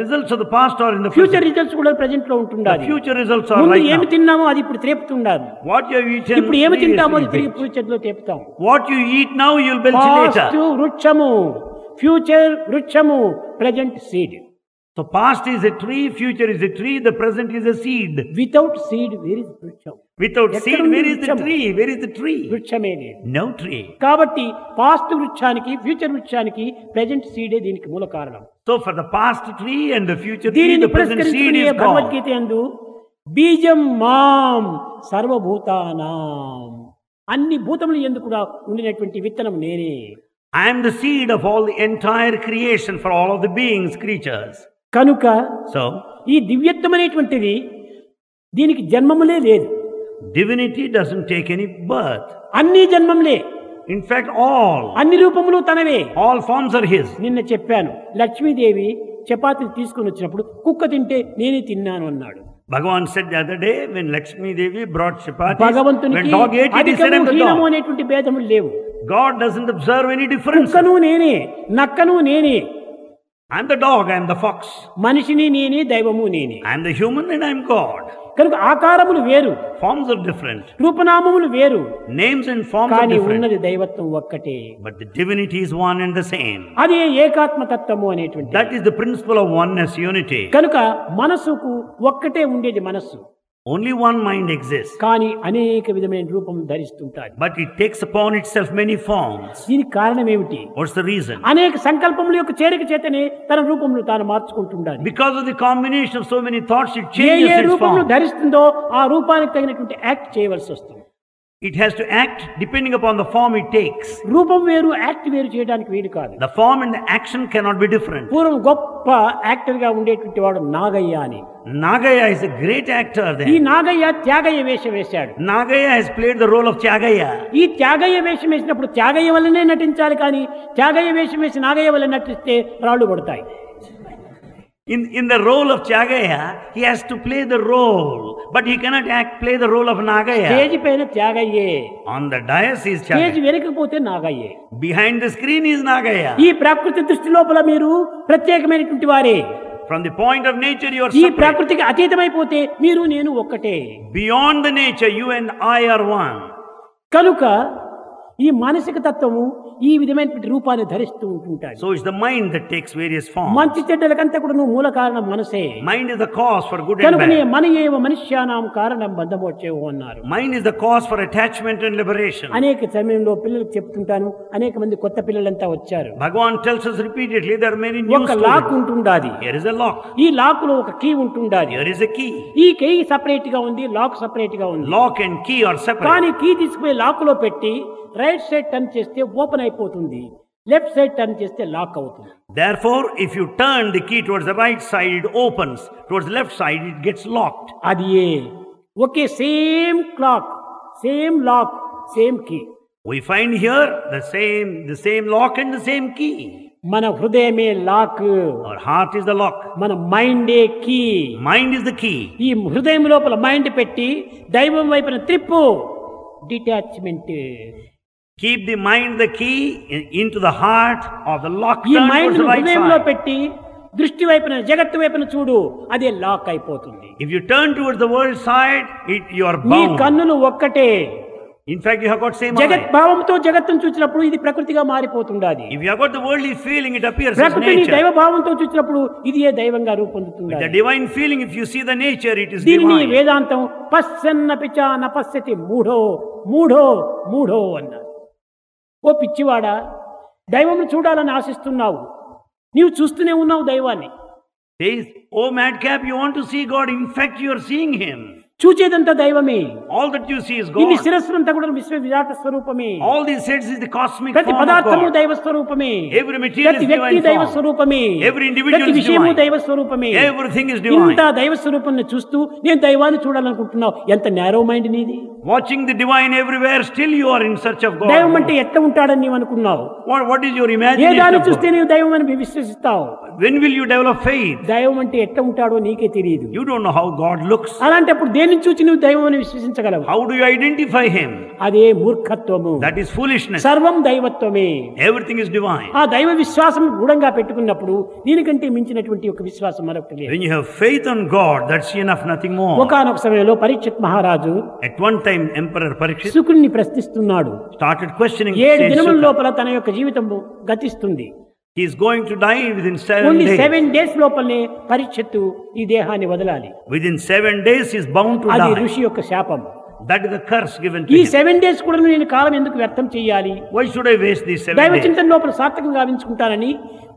results of past or future results కూడా ప్రెజెంట్లో future results are right తిన్నామో అది ఇప్పుడు తీర్పు వాట్ యు ఇప్పుడు ఏం తింటామో అది తిరిగి what you eat now you will belch later future వృక్షము present seed So past is a tree, future is a tree, the present is a seed. Without seed where is వృక్షం Without seed, where is the tree? Where is the tree? వృక్షమే లేదు No tree. కాబట్టి past వృక్షానికి future వృక్షానికి present సీడే దీనికి మూల కారణం So for the past tree and the future tree, దీనిని the present seed పురస్కరించుకునే is gone. Bhagavad Gita యందు బీజం మాం సర్వభూతానాం అన్ని భూతములు ఎందు కూడా ఉండినటువంటి విత్తనం నేనే I am the seed of all the entire creation for all of the beings, creatures. కనుక సో ఈ దివ్యత్వం అనేటువంటిది దీనికి జన్మములే లేదు. Divinity doesn't take any birth అన్ని జన్మములే. ఇన్ ఫ్యాక్ట్ ఆల్ అన్ని రూపములు తనవే. ఆల్ ఫార్మ్స్ ఆర్ హిస్ నిన్న చెప్పాను లక్ష్మీదేవి చపాతీ తీసుకుని వచ్చినప్పుడు కుక్క తింటే నేనే తిన్నాను అన్నాడు. Bhagavan said the day when Lakshmidevi brought chapati భగవంతునికి డాగ్ ఏట్ లేవు. God doesn't observe any difference కుక్కను నేనే నక్కను నేనే I'm the dog, I'm the fox. మనిషిని నేనే దైవము నేనే I'm the human and I'm God. కనుక ఆకారములు వేరు Forms are different. రూపనామములు వేరు Names and forms are కానీ. ఉన్నది దైవత్వం ఒక్కటే But the divinity is one and the same. అదే ఏకాత్మతత్వము అనేటువంటి That is the principle of oneness, unity. కనుక మనసుకు ఒక్కటే ఉండేది మనస్సు Only one mind exists. కానీ అనేక విధమైన రూపం ధరిస్తుంటారు But it takes upon itself many forms. దీనికి కారణం ఏమిటి What's the reason? అనేక సంకల్పముల యొక్క చేరిక చేతనే తన రూపములు తాను మార్చుకుంటుండాలి Because of the combination of so many thoughts, it A changes A form. ధరిస్తుందో ఆ రూపానికి తగినటువంటి యాక్ట్ చేయవలసి వస్తుంది It has to act depending upon the form it takes. రూపం వేరు యాక్ట్ వేరు చేయడానికి వీలు కాదు The form and the action cannot be different. పూర్వం గొప్ప యాక్టర్గా ఉండేటువంటి వాడు నాగయ్య అని is a great actor ఈ. నాగయ్య త్యాగయ్య వేషం వేశాడు Nagaya has played the role of Chagaya. ఈ త్యాగయ్య వేషం వేసినప్పుడు త్యాగయ్య వల్లనే నటించాలి కానీ త్యాగయ్య వేషం వేసి నాగయ్య వల్ల నటిస్తే రాళ్ళు పడతాయి In, in the role of Chagaya, he has to play the role, but he cannot act, play the role of Nagaya. Stage పైన త్యాగయ్యే On the dais is stage Chagaya. వెనకపోతే నాగయ్యే Behind the screen is Nagaya. ఈ ప్రకృతి దృష్టి లోపల మీరు ప్రత్యేకమైనటువంటి వారే From the point of nature, you are ఈ separate. ప్రకృతికి అతీతమైపోతే మీరు నేను ఒక్కటే Beyond the nature, you and I are one. కనుక ఈ మానసిక తత్వము ఈ విధమైనటువంటి రూపాన్ని ధరిస్తూ ఉంటాడు so is the mind that takes various form మంచి చెడ్డలకంతా కూడా నువ్వు మూల కారణం మనసే. Mind is the cause for good and bad మన ఏవ మనుష్యానాం కారణం బంధమొచ్చే ఉన్నారు mind is the cause for attachment and liberation అనేక సమయంలో పిల్లలకు చెప్తుంటాను అనేక మంది కొత్త పిల్లలంతా వచ్చారు. Bhagavan tells us repeatedly there are many new ఒక లాక్ ఉంటుండాది. హియర్ ఇస్ అ లాక్ ఈ లాక్లో ఒక key ఉంటుండాది. Here is a key ఈ కీ సెపరేట్గా ఉంది లాక్ సెపరేట్గా ఉంది. Lock and key are separate కానీ కీ తీసుకుపోయి లాక్లో పెట్టి రైట్ సైడ్ టర్న్ చేస్తే ఓపెన్ అయిపోతుంది. లెఫ్ట్ సైడ్ టర్న్ చేస్తే లాక్ అవుతుంది. There if you turn the key towards the right side opens towards left side it gets locked అది ఏ? Okay same clock same lock same key we find here the same the same lock and the same key మన హృదయమే lock. Our heart is the lock మన mind A key mind is the key ఈ హృదయం లోపల mind పెట్టి దైవం వైపున త్రిప్పు. Detachment Keep the mind the key in- into the heart of the lock. ఈ మైండ్ హృదయంలో. పెట్టి దృష్టి వైపున జగత్తు వైపున చూడు అదే లాక్ అయిపోతుంది If you turn towards the world side, it, you are నీ bound. కన్నులు ఒక్కటే In fact, you have got same జగత్. భావంతో జగత్తును చూసినప్పుడు ఇది ప్రకృతిగా మారిపోతుండాది If you have got the worldly feeling, it appears as ప్రకృతిని. దైవ భావంతో చూసినప్పుడు ఇది ఏ దైవంగా With the రూపొందుతుంది divine feeling, if you see the nature, it is దీనిని. వేదాంతం పశ్చన్న పిచ నపశ్యతి మూఢో మూఢో మూఢో అన్నారు ఓ పిచ్చివాడా దైవం చూడాలని ఆశిస్తున్నావు. నీవు చూస్తూనే ఉన్నావు దైవాన్ని. ఓ mad cap you want see God in fact your seeing him చూచేదంతా దైవమే All that you see is ఇన్ని God. శిరస్సులంతా కూడా విశ్వ విరాట స్వరూపమే All these heads is the cosmic ప్రతి form of పదార్థము God. దైవ స్వరూపమే Every material ప్రతి is వ్యక్తి divine దైవ form. స్వరూపమే Every individual ప్రతి is విషయము divine. దైవ స్వరూపమే Everything is divine. ఇంత దైవ స్వరూపాన్ని చూస్తూ నేను దైవాన్ని చూడాలనుకుంటున్నావు ఎంత నేరో మైండ్ నీది Watching the divine everywhere, still you are in search of దైవం God. అంటే ఎట్లా ఉంటాడని నీవు అనుకున్నావు What, what is your A imagination? దాన్ని of చూస్తే God? నీవు దైవం అని విశ్వసిస్తావు When will you develop faith? దైవం అంటే ఎట్లా ఉంటాడో నీకే తెలియదు You don't know how God looks. అలాంటప్పుడు ఆయన చూచి నువ్వు దైవం అని విశ్వసించగలవు హౌ డు ఐడెంటిఫై హిమ్ అదే మూర్ఖత్వము. దట్ ఈస్ ఫూలిష్నెస్ సర్వం దైవత్వమే. ఎవ్రీథింగ్ ఇస్ డివైన్ ఆ దైవ విశ్వాసం గుడంగా పెట్టుకున్నప్పుడు దీనికంటే మించినటువంటి ఒక విశ్వాసం మరొకటి when you faith on God that's enough nothing more సమయంలో పరీక్షిత్ మహారాజు at one time emperor Parikshit శుకుని ప్రశ్నిస్తున్నాడు. స్టార్టెడ్ క్వశ్చన్ ఏడు దినముల లోపల తన యొక్క జీవితం గతిస్తుంది. He's going to die with seven Only days. seven days లోపలనే పరిచెత్తు ఈ దేహాన్ని వదలాలి. Within seven days he's bound to అది die. అది ఋషి యొక్క శాపం. That is the curse given to ఈ ఈ seven days కూడా నేను కాలం ఎందుకు వ్యర్థం చేయాలి? Why should I waste these seven days? దైవచింతన లోపల సార్థకం గావించుకుంటానని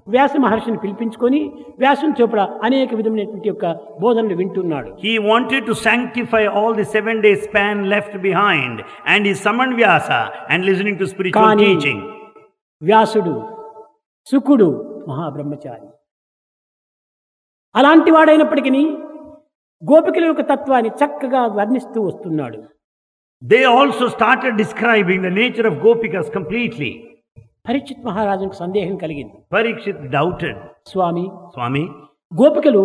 వ్యాస మహర్షిని పిలిపించుకొని వ్యాసం చోపడ అనేక విధమైనటువంటి యొక్క బోధనలు వింటున్నాడు he wanted to sanctify all the seven days span left behind and he summon Vyasa and listening to spiritual teaching వ్యాసుడు శుకుడు మహాబ్రహ్మచారి. అలాంటి వాడైనప్పటికీ గోపికల యొక్క తత్వాన్ని చక్కగా వర్ణిస్తూ వస్తున్నాడు. They also started describing the nature of Gopikas completely. Parikshit మహారాజుకు సందేహం కలిగింది. Parikshit doubted, స్వామి Swami, గోపికలు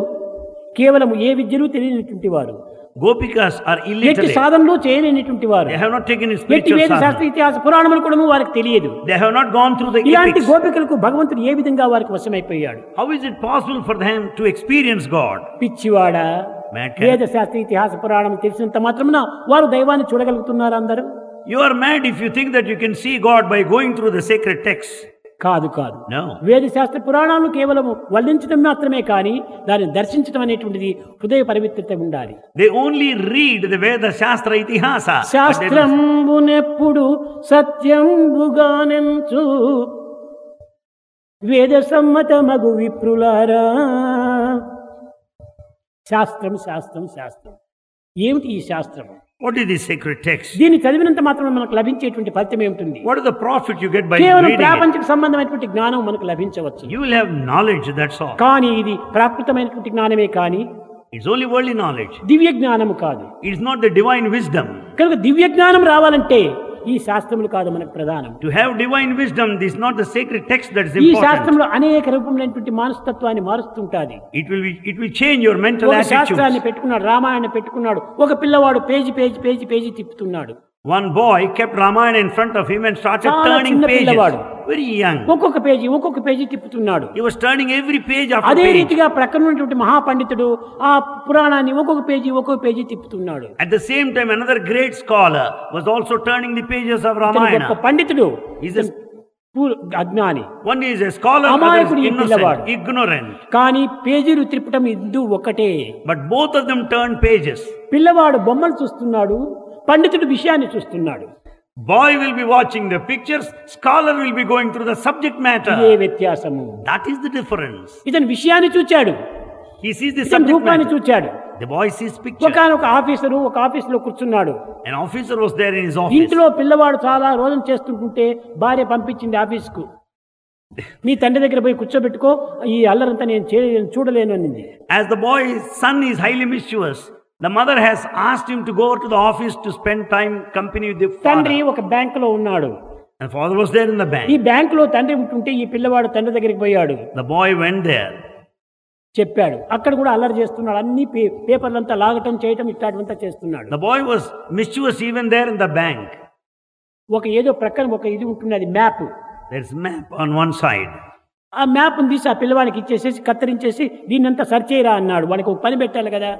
కేవలం ఏ విద్యలు తెలియనటువంటి వారు. గోపికాస్ ఆర్ ఇల్లిటరేట్ సాధనలు చేయలేనిటువంటి వారు. They have not taken in spiritual sadhana వేద శాస్త్ర ఇతిహాస పురాణములు కూడాను వారికి తెలియదు. They have not gone through the epics ఇలాంటి గోపికలకు భగవంతుడు ఏ విధంగా వారికి వశమైపోయాడు? How is it possible for them to experience God పిచ్చివాడ? వేద శాస్త్ర ఇతిహాస పురాణం తెలిసినంత మాత్రమున వారు దైవాన్ని చూడగలుగుతున్నారు అందరూ you are mad if you think that you can see God by going through the secret text కాదు కాదు. No. వేద శాస్త్ర పురాణాలను కేవలం వల్లించడం మాత్రమే కానీ దాన్ని దర్శించడం అనేటువంటిది హృదయ పవిత్రత ఉండాలి. The Veda Shastra Itihasa. but they don't- శాస్త్రంబునెప్పుడు సత్యంబుగానెంచు. వేద సమ్మతమగు విప్రులారా. శాస్త్రం శాస్త్రం శాస్త్రం. ఏమిటి ఈ శాస్త్రం? What is the sacred text? దీన్ని చదివినంత మాత్రం మనకు లభించేటువంటి ఫలితం ఏమిటి What is the profit you get by కేవలం? ప్రాపంచిక సంబంధమైనటువంటి జ్ఞానం మనకు లభించవచ్చు You will have knowledge, that's all. కానీ ఇది ప్రాకృతమైనటువంటి జ్ఞానమే కానీ It's only worldly knowledge. దివ్య జ్ఞానము కాదు It's not the divine wisdom. కనుక దివ్య జ్ఞానం రావాలంటే ఈ శాస్త్రములు కాదు మనకు ప్రధానం. To have divine wisdom this not the secret text that is ఈ శాస్త్రములో అనేక రూపములైనటువంటి మానసత్వాన్ని మారుస్తుంటాది. It will it will change your mental attitude శాస్త్రాన్ని పెట్టుకున్నాడు రామాయణం పెట్టుకున్నాడు ఒక పిల్లవాడు పేజీ పేజీ పేజీ పేజీ తిప్పుతున్నాడు. One boy kept Ramayana in front of him and started turning ఒక్కొక్క పేజీ ఒక్కొక్క పేజీ తిప్పుతున్నాడు. You were starting every page అదే రీతిగా ప్రక్కన ఉన్నటువంటి మహాపండితుడు ఆ పురాణాన్ని ఒక్కొక్క పేజీ ఒక్కొక్క పేజీ తిప్పుతున్నాడు. At the same time another great scholar was also turning the pages of Ramayana పండితుడు. ఇస్ అజ్ఞాని. వన్ ఈజ్ ఎ స్కాలర్ కానీ పేజీలు తిప్పటం ఇందు ఒకటే. But both of them turn pages పిల్లవాడు బొమ్మలు చూస్తున్నాడు పండితుడు విషయాన్ని చూస్తున్నాడు. Boy will be watching the pictures, scholar will be going through the subject ఇదే matter. వ్యత్యాసము That is the difference. ఇతను విషయాన్ని చూచాడు sees the ఇతను subject రూపాన్ని matter. చూచాడు The boy sees picture. ఒకనొక ఆఫీసరు ఒక ఆఫీసులో కూర్చున్నాడు An officer was there in his office. ఇంట్లో పిల్లవాడు చాలా రోజులు చేస్తుంటుంటే భార్య పంపించింది ఆఫీస్కు మీ తండ్రి దగ్గర పోయి కూర్చోబెట్టుకో ఈ అల్లరంతా నేను చూడలేను అనింది As the boy's son is highly mischievous, the mother has asked him to go to the office to spend time company with the తండ్రి. ఒక బ్యాంకులో ఉన్నాడు And father was there in the ఈ bank. బ్యాంకులో తండ్రి ఉంటుంటే ఈ పిల్లవాడు తండ్రి దగ్గరికి పోయాడు The boy went there. చెప్పాడు అక్కడ కూడా అల్లరి చేస్తున్నాడు అన్ని పే- పేపర్లంతా లాగటం చేయటం ఇట్లాంటివంతా చేస్తున్నాడు The boy was mischievous even there in the bank. ఒక ఏదో ప్రక్కన ఒక ఇది ఉంటున్నది map There's map on one side. ఆ మ్యాప్ తీసి ఆ పిల్లవాడికి ఇచ్చేసేసి కత్తిరించేసి దీన్నంతా సర్చ్ చేయరా అన్నాడు వాడికి ఒక పని పెట్టాలి కదా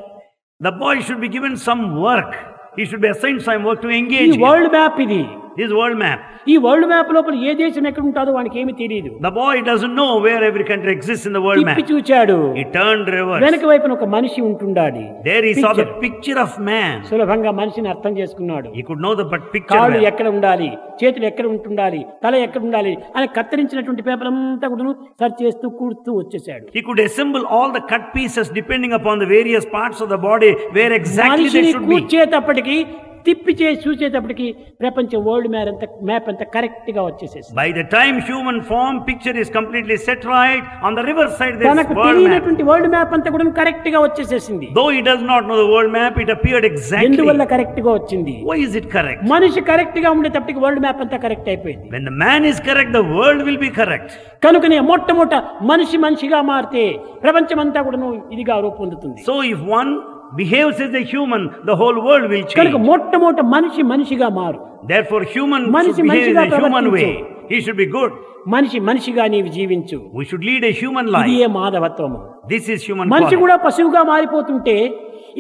The boy should be given some work. He should be assigned some work to engage. ಈ world ಮ್ಯಾಪ್ ಇದೆ His world map. ఈ వరల్డ్ మ్యాప్ లోపల ఏ దేశం ఎక్కడ ఉంటుందో వానికి ఏమీ తెలియదు The boy doesn't know where every country exists in the world తిప్పి map. చూచాడు He turned reverse. వెనక వైపున ఒక మనిషి ఉంటుండాలి he saw the Picture. picture of man. సులభంగా మనిషిని అర్థం చేసుకున్నాడు He could know the but picture. కాళ్ళు. ఎక్కడ ఉండాలి చేతులు ఎక్కడ ఉంటుండాలి తల ఎక్కడ ఉండాలి అని కత్తిరించినటువంటి పేపర్ అంతా కూడా సర్చ్ చేస్తూ కూడుతూ వచ్చేసాడు He could assemble all the cut pieces depending upon the various parts of the body where exactly they మనిషిని should be. కూర్చేటప్పటికి తిప్పి చేసి చూసేటప్పటికి ప్రపంచం వరల్డ్ మ్యాప్ అంత మ్యాప్ అంత కరెక్ట్గా వచ్చేసేసి by the time human form picture is completely set right on the river side this world map తెలియనటువంటి వరల్డ్ మ్యాప్ అంత కూడా కరెక్ట్గా వచ్చేసేసింది. Though he does not know the world map it appeared exactly ఎందువల్ల కరెక్ట్గా వచ్చింది? వై ఇస్ ఇట్ కరెక్ట్ మనిషి కరెక్ట్గా ఉండేటప్పటికి వరల్డ్ మ్యాప్ అంతా కరెక్ట్ అయిపోయింది. When the man is correct the world will be correct కనుకనే మొట్టమొదట మనిషి మనిషిగా మారితే ప్రపంచమంతా కూడా ఇదిగా రూపొందుతుంది. So if one one behaves as a human, the whole world will కనుక. మొట్టమొదట మనిషి మనిషిగా మారు Therefore, human మనిషి మనిషిగా human way. ప్రవర్తించు. He should be good. మనిషి మనిషిగా నీవు జీవించు We should lead a human ఇది life. A మాధవత్వము This is human మనిషి. కూడా పశువుగా మారిపోతుంటే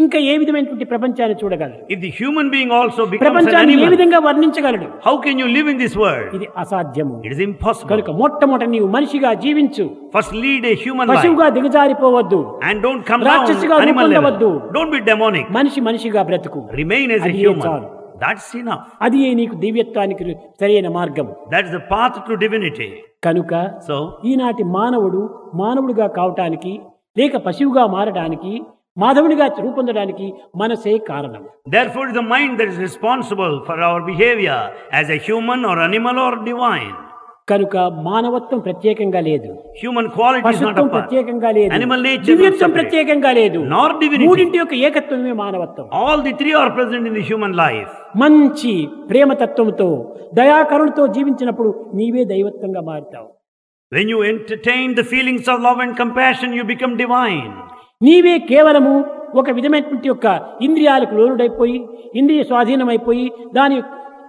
ఇంకా ఏ విధమైనటువంటి ప్రపంచాన్ని చూడగలడు? ఇది హ్యూమన్ బీయింగ్ ఆల్సో ప్రపంచాన్ని ఏ విధంగా వర్ణించగలడు? How can you live in this world ఇది అసాధ్యము. ఇట్ ఇస్ ఇంపాసిబుల్ కనుక మొట్టమొదటి నీవు మనిషిగా జీవించు. First lead a human life పశువుగా దిగజారిపోవద్దు. అండ్ డోంట్ కమ్ రాక్షసిగా రూపొందవద్దు. డోంట్ బి డెమోనిక్ మనిషి మనిషిగా బ్రతుకు. Remain as a human that's enough అది ఏ నీకు దివ్యత్వానికి సరైన మార్గం. That's the path to divinity కనుక సో ఈనాటి మానవుడు మానవుడిగా కావటానికి లేక పశువుగా మారడానికి మాధవునిగా రూపొందడానికి మనసే కారణం. Therefore the mind that is responsible for our behaviour as a human or animal or divine కనుక మానవత్వం ప్రత్యేకంగా లేదు. హ్యూమన్ క్వాలిటీ ప్రత్యేకంగా లేదు. అనిమల్ నేచర్ ప్రత్యేకంగా లేదు. నార్ మూడింటి యొక్క ఏకత్వమే మానవత్వం. All the three are present in human life మంచి ప్రేమతత్వంతో దయాకరుణతో జీవించినప్పుడు నీవే దైవత్వంగా మారుతావు. When you entertain the feelings of love and compassion you become divine నీవే కేవలము ఒక విధమైనటువంటి యొక్క ఇంద్రియాలకు లోనుడైపోయి ఇంద్రియ స్వాధీనమైపోయి దాని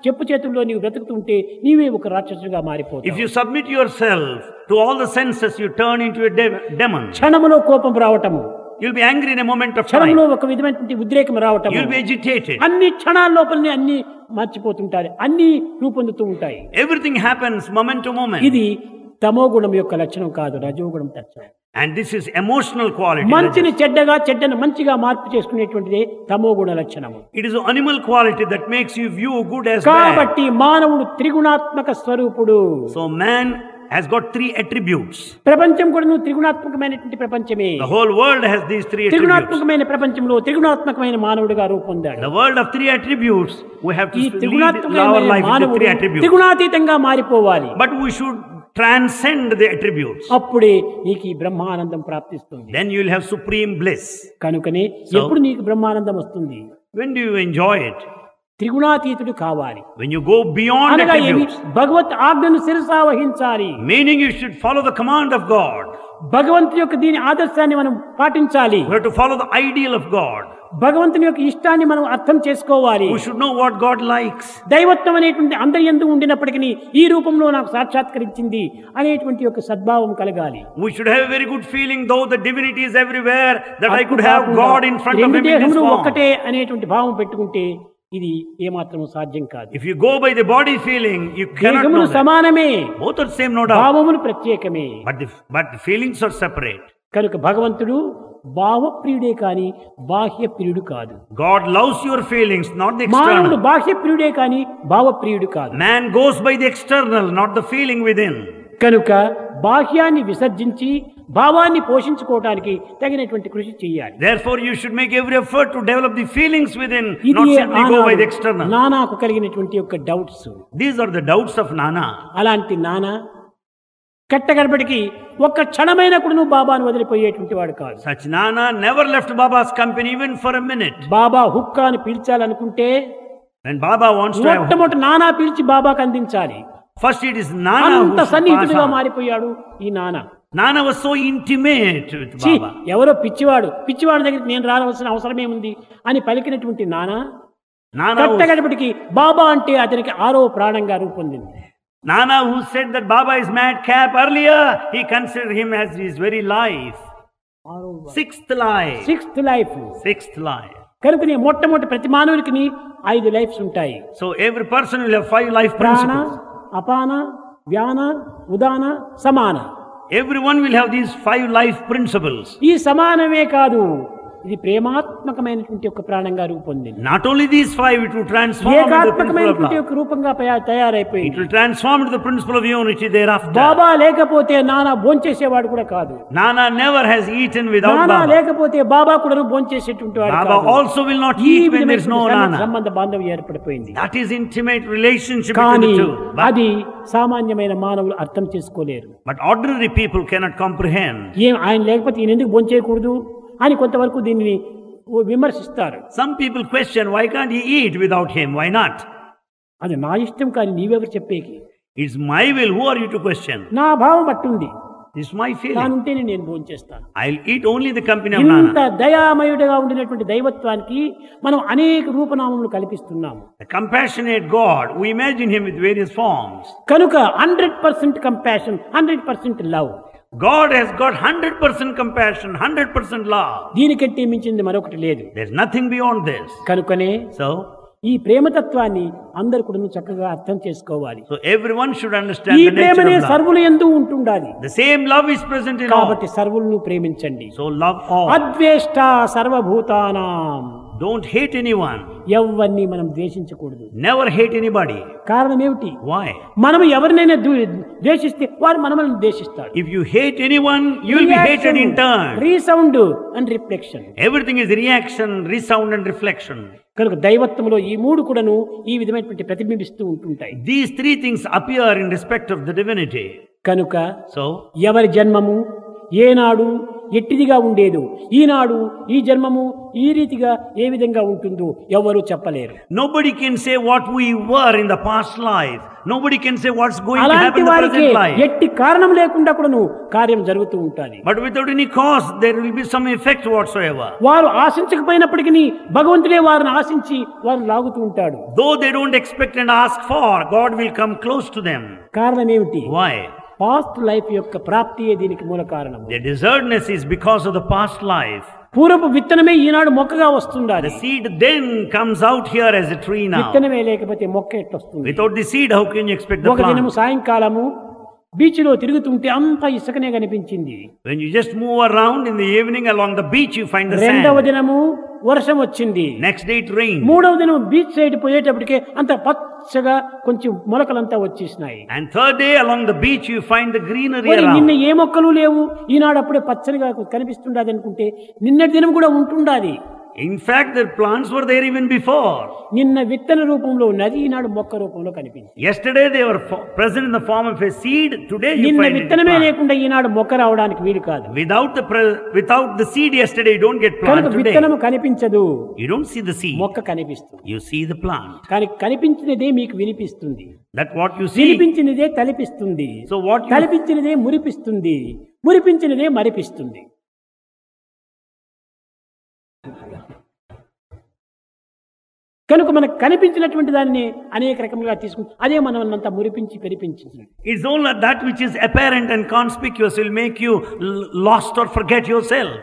చెప్పు చేతుల్లో నీవు బ్రతుకుతుంటే నీవే ఒక రాక్షసుగా మారిపోతావు you submit yourself to all the senses, you turn into a de- demon. క్షణములో కోపం రావటము You'll be angry in a moment of క్షణంలో. ఒక విధమైనటువంటి ఉద్రేకం రావటము You'll be agitated. అన్ని క్షణాల లోపలనే అన్ని మర్చిపోతుంటారు అన్ని రూపొందుతూ ఉంటాయి Everything happens moment to moment. ఇది తమో గుణం యొక్క లక్షణం కాదు రజోగుణం లక్షణం And this is emotional quality. మంచిని చెడ్డగా చెడ్డను మంచిగా మార్పు చేసుకునేటువంటిదే తమో గుణ లక్షణము It is animal quality that makes you view good as bad. కాబట్టి మానవుడు త్రిగుణాత్మక స్వరూపుడు So man has got three attributes. ప్రపంచం కూడా నువ్వు త్రిగుణాత్మకమైనటువంటి ప్రపంచమే The whole world has these three attributes. త్రిగుణాత్మకమైన ప్రపంచంలో త్రిగుణాత్మకమైన మానవుడిగా రూపొందాడు The world of three attributes, we have to lead our life with the మానవుడు three attributes. త్రిగుణాతీతంగా మారిపోవాలి But we should transcend the attribute అప్పుడే నీకు ఈ బ్రహ్మానందం ప్రాప్తిస్తుంది. Then you'll have supreme bliss కనుకనే ఎప్పుడు నీకు బ్రహ్మానందం వస్తుంది? When do you enjoy it త్రిగుణాతీతుడు కావాలి. వెన్ యు గో బియాండ్ భగవత్ ఆజ్ఞను శిరసావహించాలి. Meaning you should follow the command of God భగవంతుని యొక్క దీని ఆదర్శాన్ని మనం పాటించాలి. Follow the ideal of God భగవంతుని యొక్క ఇష్టాన్ని మనం అర్థం చేసుకోవాలి. వాట్ గాడ్ లైక్స్ దైవత్వం అనేటువంటి అందరి ఎందు ఉండినప్పటికీ ఈ రూపంలో నాకు సాక్షాత్కరించింది అనేటువంటి యొక్క సద్భావం కలగాలి. We should have very good feeling though the divinity is everywhere I could have God in front of ఒక్కటే అనేటువంటి భావం పెట్టుకుంటే ఇది ఏమాత్రం సాధ్యం కాదు. If you go by the body feeling you cannot know దేహము సమానమే. Both are same no doubt భావములు ప్రత్యేకమే. But the but the feelings are separate కనుక భగవంతుడు భావ ప్రియుడే కాని బాహ్య ప్రియుడు కాదు. God loves your feelings not the external బాహ్య ప్రియుడే కాని భావ ప్రియుడు కాదు. Man goes by the external not the feeling within కనుక బాహ్యాన్ని విసర్జించి భావాన్ని పోషించుకోవడానికి తగినటువంటి కృషి చేయాలి. There you should make every effort to develop the feelings within not నానాకు కలిగినటువంటి ఒక doubts these are the doubts of Nana అలాంటి నానా కట్టగడపడికి ఒక్క క్షణమైన కూడా నువ్వు బాబాను వదిలిపోయేటువంటి వాడు కాదు. Such Nana never left Baba's company even for a minute Baba హుక్కాను పీల్చాలనుకుంటే అండ్ బాబా వాంట్స్ టు మొట్టమొదటి నానా పిలిచి బాబాకి అందించాలి. ఫస్ట్ ఇట్ ఇస్ నానా అంత సన్నిహితుడిగా మారిపోయాడు ఈ నానా. నాన్న with ఛీ, Baba. ఎవరో పిచ్చివాడు పిచ్చివాడి దగ్గరికి నేను రావాల్సిన అవసరమేముంది అని పలికినటువంటి who, కట్టగడపటికి బాబా అంటే అతనికి ఆరో ప్రాణంగా రూపొందింది Nana who said that Baba is madcap earlier, he considered him as his very life. Sixth life. Sixth life Sixth life. కనుకనే మొట్టమొదటి ప్రతి మానవునికి ఐదు లైఫ్స్ ఉంటాయి So every person will have five life ప్రాణ. అపాన వ్యాన ఉదాన సమాన Everyone will have these five life principles. ఈ సమానమే కాదు ఇది ప్రేమాత్మకమైనటువంటి ఒక ప్రాణంగా రూపొందింది. Not only these five it transform ఒక రూపంగా తయారైపోయి it transform the principle of unity there of Baba లేకపోతే నానా భోంచేసేవాడు కూడా కాదు. Nana never has eaten without లేకపోతే బాబా కూడా భోంచేసేటువంటి Baba also will not eat when there is no ఏర్పడిపోయింది. That is intimate relationship కానీ సామాన్యమైన మానవులు అర్థం చేసుకోలేరు. But ordinary people cannot comprehend ఆయన లేకపోతే ఈయన ఎందుకు భోంచేయకూడదు? అని కొంతవరకు దీనిని విమర్శిస్తారు Some people question, why can't he eat without him? Why not? అది నా ఇష్టం కానీ నీవెవరు చెప్పేకి It's my will. Who are you to question? నా భావం అట్టుంది It's my feeling. తానుంటేనే నేను భోంచేస్తాను I'll eat only the company of ఇంత. దయామయుడిగా ఉండినటువంటి దైవత్వానికి మనం అనేక రూపనామములు కల్పిస్తున్నాము The compassionate God, we imagine him with various forms. కనుక hundred percent compassion hundred percent love God has got 100% compassion, 100% love. దీనికంటే మించింది మరొకటి లేదు There's nothing beyond this. కనుకనే So, ఈ ప్రేమతత్వాన్ని అందరు కూడా చక్కగా అర్థం చేసుకోవాలి so everyone should understand ఈ the nature ప్రేమనే of love. సర్వులు ఎందు ఉంటుండాలి The same love is present in all. కాబట్టి సర్వులను ప్రేమించండి So love all. అద్వేష్ట సర్వభూతానాం డోంట్ హేట్ ఎనీ వన్ ఎవరిని మనం ద్వేషించకూడదు. నెవర్ హేట్ ఎనీబడి కారణం ఏమిటి? వాయ్ మనం ఎవరినైనా ద్వేషిస్తే వారు మనమని ద్వేషిస్తారు if you hate any one you will be hated in turn resound and reflection everything is reaction resound and reflection కనుక దైవత్వంలో ఈ మూడు కూడాను ఈ విధమైనటువంటి ప్రతిబింబిస్తూ ఉంటుంటాయి. These three things appear in respect of the divinity కనుక సో ఎవరి జన్మము? ఏనాడు ఎట్టిదిగా ఉండేదు. ఈనాడు ఈ జన్మము ఈ రీతిగా ఏ విధంగా ఉంటుందో ఎవరు చెప్పలేరు. Nobody can say what we were in the past life nobody can say what's going ఎట్టి కారణం లేకుండా కూడాను కార్యం జరుగుతూ ఉంటాది. But without any cause there will be some effect what's వారు ఆశించకపోయినప్పటికీ భగవంతుడే వారిని ఆశించి వారు లాగుతూ ఉంటాడు. Though they don't expect and ask for God will come close to them కారణం ఏమిటి? వై పాస్ట్ లైఫ్ యొక్క ప్రాప్తియే దీనికి మూల కారణం the deservedness is because of the past life పూర్వపు విత్తనమే ఈనాడు మొక్కగా వస్తుందా the seed then comes out here as a tree now విత్తనమే లేకపోతే మొక్క ఎట్లొస్తుంది without the seed how can you expect the plant ఒక దినము సాయంకాలము బీచ్లో తిరుగుతుంటే అంత ఇసుకనే కనిపించింది. When you just move around in the evening along the beach you find the sand రెండవ దినము వర్షం వచ్చింది Next day it rained. మూడవ దినం బీచ్ సైడ్ పోయేటప్పటికే అంత పచ్చగా కొంచెం మొలకలంతా వచ్చేసినాయి third day along the beach, you find the greenery మరి నిన్న. ఏ మొక్కలు లేవు ఈనాడు అప్పుడే పచ్చనిగా కనిపిస్తుండదు అనుకుంటే నిన్నటి దినం కూడా ఉంటుండాది In fact, the plants were there even before. నిన్న విత్తన రూపంలో ఉన్నది ఈనాడు మొక్క రూపంలో కనిపించింది Yesterday they were fo- present in the form of a seed. Today you నిన్న విత్తనమే. లేకుండా ఈనాడు మొక్క రావడానికి వీలు కాదు Without the pre- without the seed yesterday, you don't get కనుక plant today. విత్తనము కనిపించదు You don't see the seed. మొక్క కనిపిస్తుంది You see the plant. కానీ కనిపించినదే మీకు వినిపిస్తుంది That what you see. వినిపించినదే తలిపిస్తుంది So what you తలిపించినదే మురిపిస్తుంది మురిపించినదే మరిపిస్తుంది కనుక మనకు కనిపించినటువంటి దాన్ని అనేక రకములుగా తీసుకుంది అదే మనం అంతా మురిపించి పెరిపించింది. It's only that which is apparent and conspicuous will make you lost or forget yourself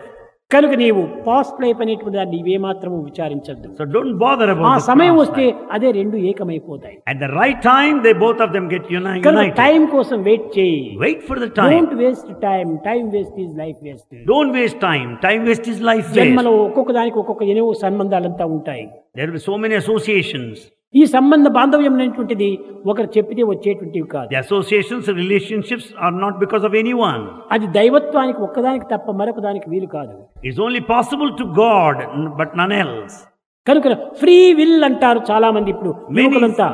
కనుక నీవు పాస్ట్లో అయిపోయినటువంటి దాన్ని ఇవే మాత్రము విచారించద్దు. సో డోంట్ బాదర్ అబౌట్ ఆ సమయం వస్తే అదే రెండు ఏకమైపోతాయి. At the right time they both of them get united కనుక టైం కోసం వెయిట్ చేయి. Wait for the time don't waste time time waste is life waste don't waste time time waste is life waste జన్మలో ఒక్కొక్క దానికి ఒక్కొక్క ఎనో సంబంధాలంతా ఉంటాయి. There are so many associations ఈ సంబంధ బాంధవ్యం అనేటువంటిది ఒకరు చెప్పితే వచ్చేటువంటివి కాదు. Associations relationships are not because of any one అది దైవత్వానికి ఒక్కదానికి తప్ప మరొక దానికి వీలు కాదు. It's only possible to God but none else కనుక ఫ్రీ విల్ అంటారు చాలా మంది ఇప్పుడు మేకులంతా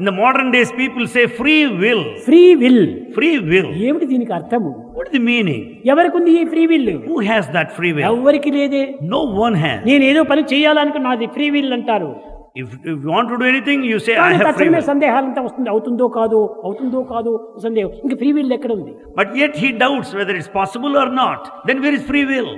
in the modern days people say free will free will free will ఏమిటి దీనికి అర్థం వాట్ ది మీనింగ్ ఎవరికి ఉంది ఈ free will who has that free will ఎవరికి లేదే? నో వన్ హ్యాస్ నేను ఏదో పని చేయాలనుకున్నా అది ఫ్రీ విల్ అంటారు. If you want to do anything you say I have free will సందేహాలు అంతా వస్తుంది అవుతుందో కాదు అవుతుందో కాదు సందేహం. ఇంకా ఫ్రీ విల్ ఎక్కడ ఉంది? But yet he doubts whether it's possible or not. Then where is free will?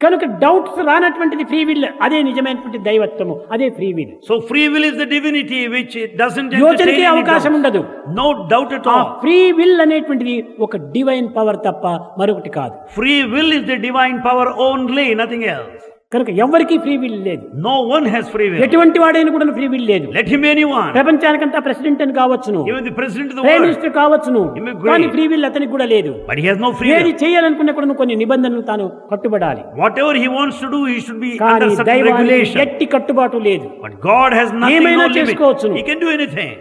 కనుక డౌట్స్ రానటువంటిది ఫ్రీ విల్ అదే నిజమైనటువంటి దైవత్వము అదే free will so free will is the divinity which doesn't యోచనకి అవకాశం ఉండదు. No doubt at all free will అనేటువంటిది ఒక డివైన్ పవర్ తప్ప మరొకటి కాదు. Free will is the divine power only nothing else కనుక ఎవరికి ఫ్రీ విల్ లేదు. No one has free will ఎటువంటి వాడైనా కూడా ఫ్రీ విల్ లేదు. లెట్ హిమ్ ఎనీ వన్ ప్రపంచానికంతా ప్రెసిడెంట్ అని కావచ్చును. Even the president of the world minister కావచ్చును. కానీ ఫ్రీ విల్ అతనికి కూడా లేదు. But he has no free will ఏది చేయాలనుకునే కూడా కొన్ని నిబంధనలు తాను కట్టుబడాలి. Whatever he wants to do he should be under certain regulation ఎట్టి కట్టుబాటు లేదు. బట్ గాడ్ హస్ నథింగ్ ఏమైనా చేసుకోవచ్చును. హి కెన్ డు ఎనీథింగ్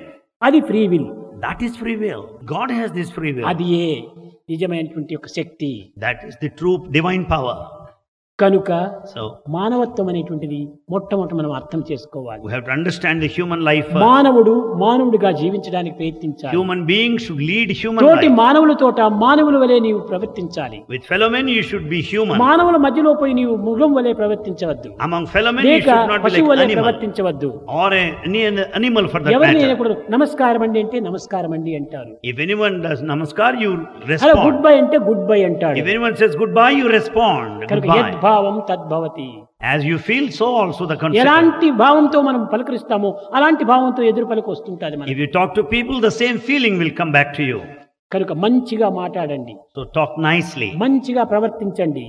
అది free will. That is free will God has this free will అది ఏ నిజమైనటువంటి ఒక శక్తి. That is the true divine power కనుక సో మానవత్వం అనేటువంటిది మొట్టమొదట మనం అర్థం చేసుకోవాలి. వి అండర్స్టాండ్ హ్యూమన్ లైఫ్ మానవుడు మానవుడిగా జీవించడానికి ప్రయత్నించాలి. హ్యూమన్ బీయింగ్స్ లీడ్ హ్యూమన్ మానవుల తోట మానవుల వలె నీవు ప్రవర్తించాలి. With fellow men should be human మానవుల మధ్యలో పోయి నీవు మృగం వలే ప్రవర్తించవద్దు. Among fellow men you ప్రవర్తించవద్దు. Or any animal for that నమస్కారం అండి అంటే నమస్కారం అండి అంటారు. If anyone does good bye అంటే గుడ్ బై అంటారు యు రెస్పాండ్ ప్రభావం తద్భవతి. As you feel so also the ఎలాంటి భావంతో మనం పలకరిస్తామో అలాంటి భావంతో ఎదురు పలుకు వస్తుంటది మనం talk to people the same feeling will come back to you కనుక మంచిగా మాట్లాడండి. సో టాక్ నైస్లీ మంచిగా ప్రవర్తించండి.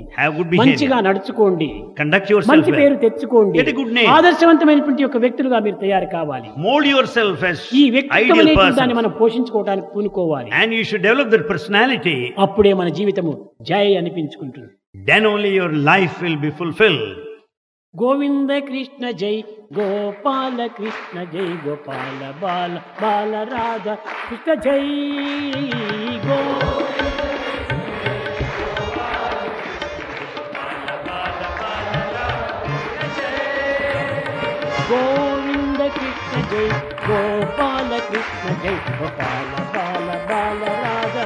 మంచిగా నడుచుకోండి. కండక్ట్ మంచి పేరు తెచ్చుకోండి. గెట్ గుడ్ నేమ్ ఆదర్శవంతమైనటువంటి ఒక వ్యక్తులుగా మీరు తయారు కావాలి. మోల్డ్ యువర్ సెల్ఫ్ యాస్ ఈ వ్యక్తిత్వం మనం పోషించుకోవడానికి పూనుకోవాలి. And you should develop that personality అప్పుడే మన జీవితము జై అనిపించుకుంటుంది. Then only your life will be fulfilled. Govinda Krishna జై గోపాల కృష్ణ జై గోపాల బాల బాల రాధ కృష్ణ జై గో గోవింద కృష్ణ జై గోపాల కృష్ణ జై గోపాల బాల బాల రాధ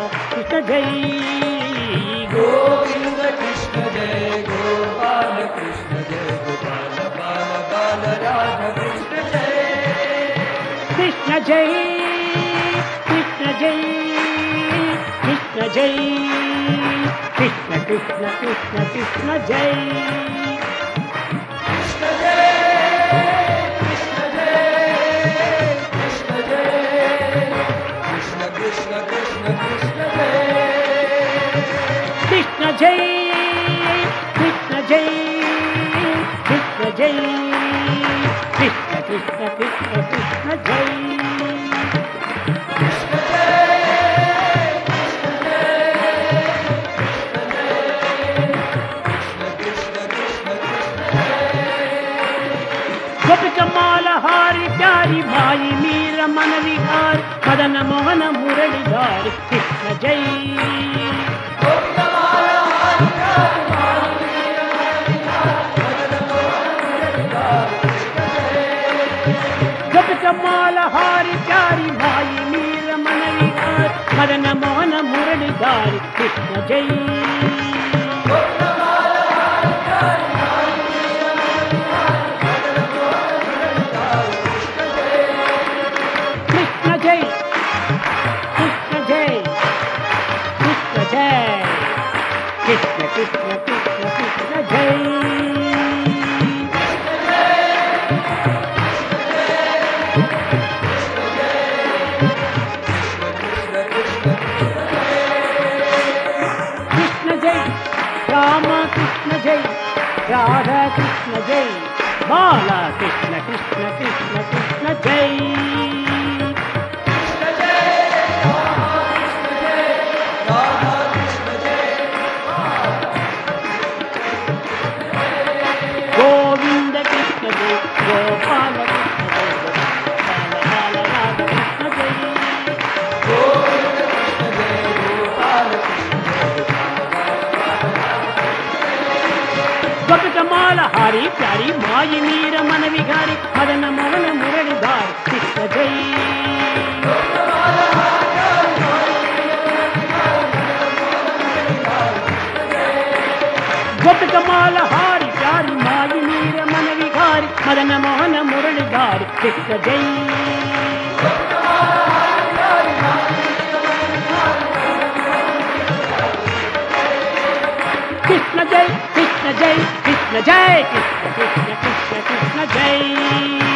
जय कृष्ण जय कृष्ण जय कृष्ण कृष्ण कृष्ण कृष्ण जय कृष्ण जय कृष्ण जय कृष्ण जय कृष्ण कृष्ण कृष्ण कृष्ण जय कृष्ण जय कृष्ण जय कृष्ण जय कृष्ण कृष्ण कृष्ण కృష్ణ జై గోపికమాల హారి ప్యారి భాయి మీర మన విహారి మదన మోహన game. ప్యారి మాయి మీర మన విహారి మదన మోహన మురళి దారి కృష్ణ జై గొప్పమాల హారి ప్యారి మాయి మీర మన విహారి మదన మోహన మురళి దారి కృష్ణ జై కృష్ణ జై కృష్ణ జై కృష్ణ జై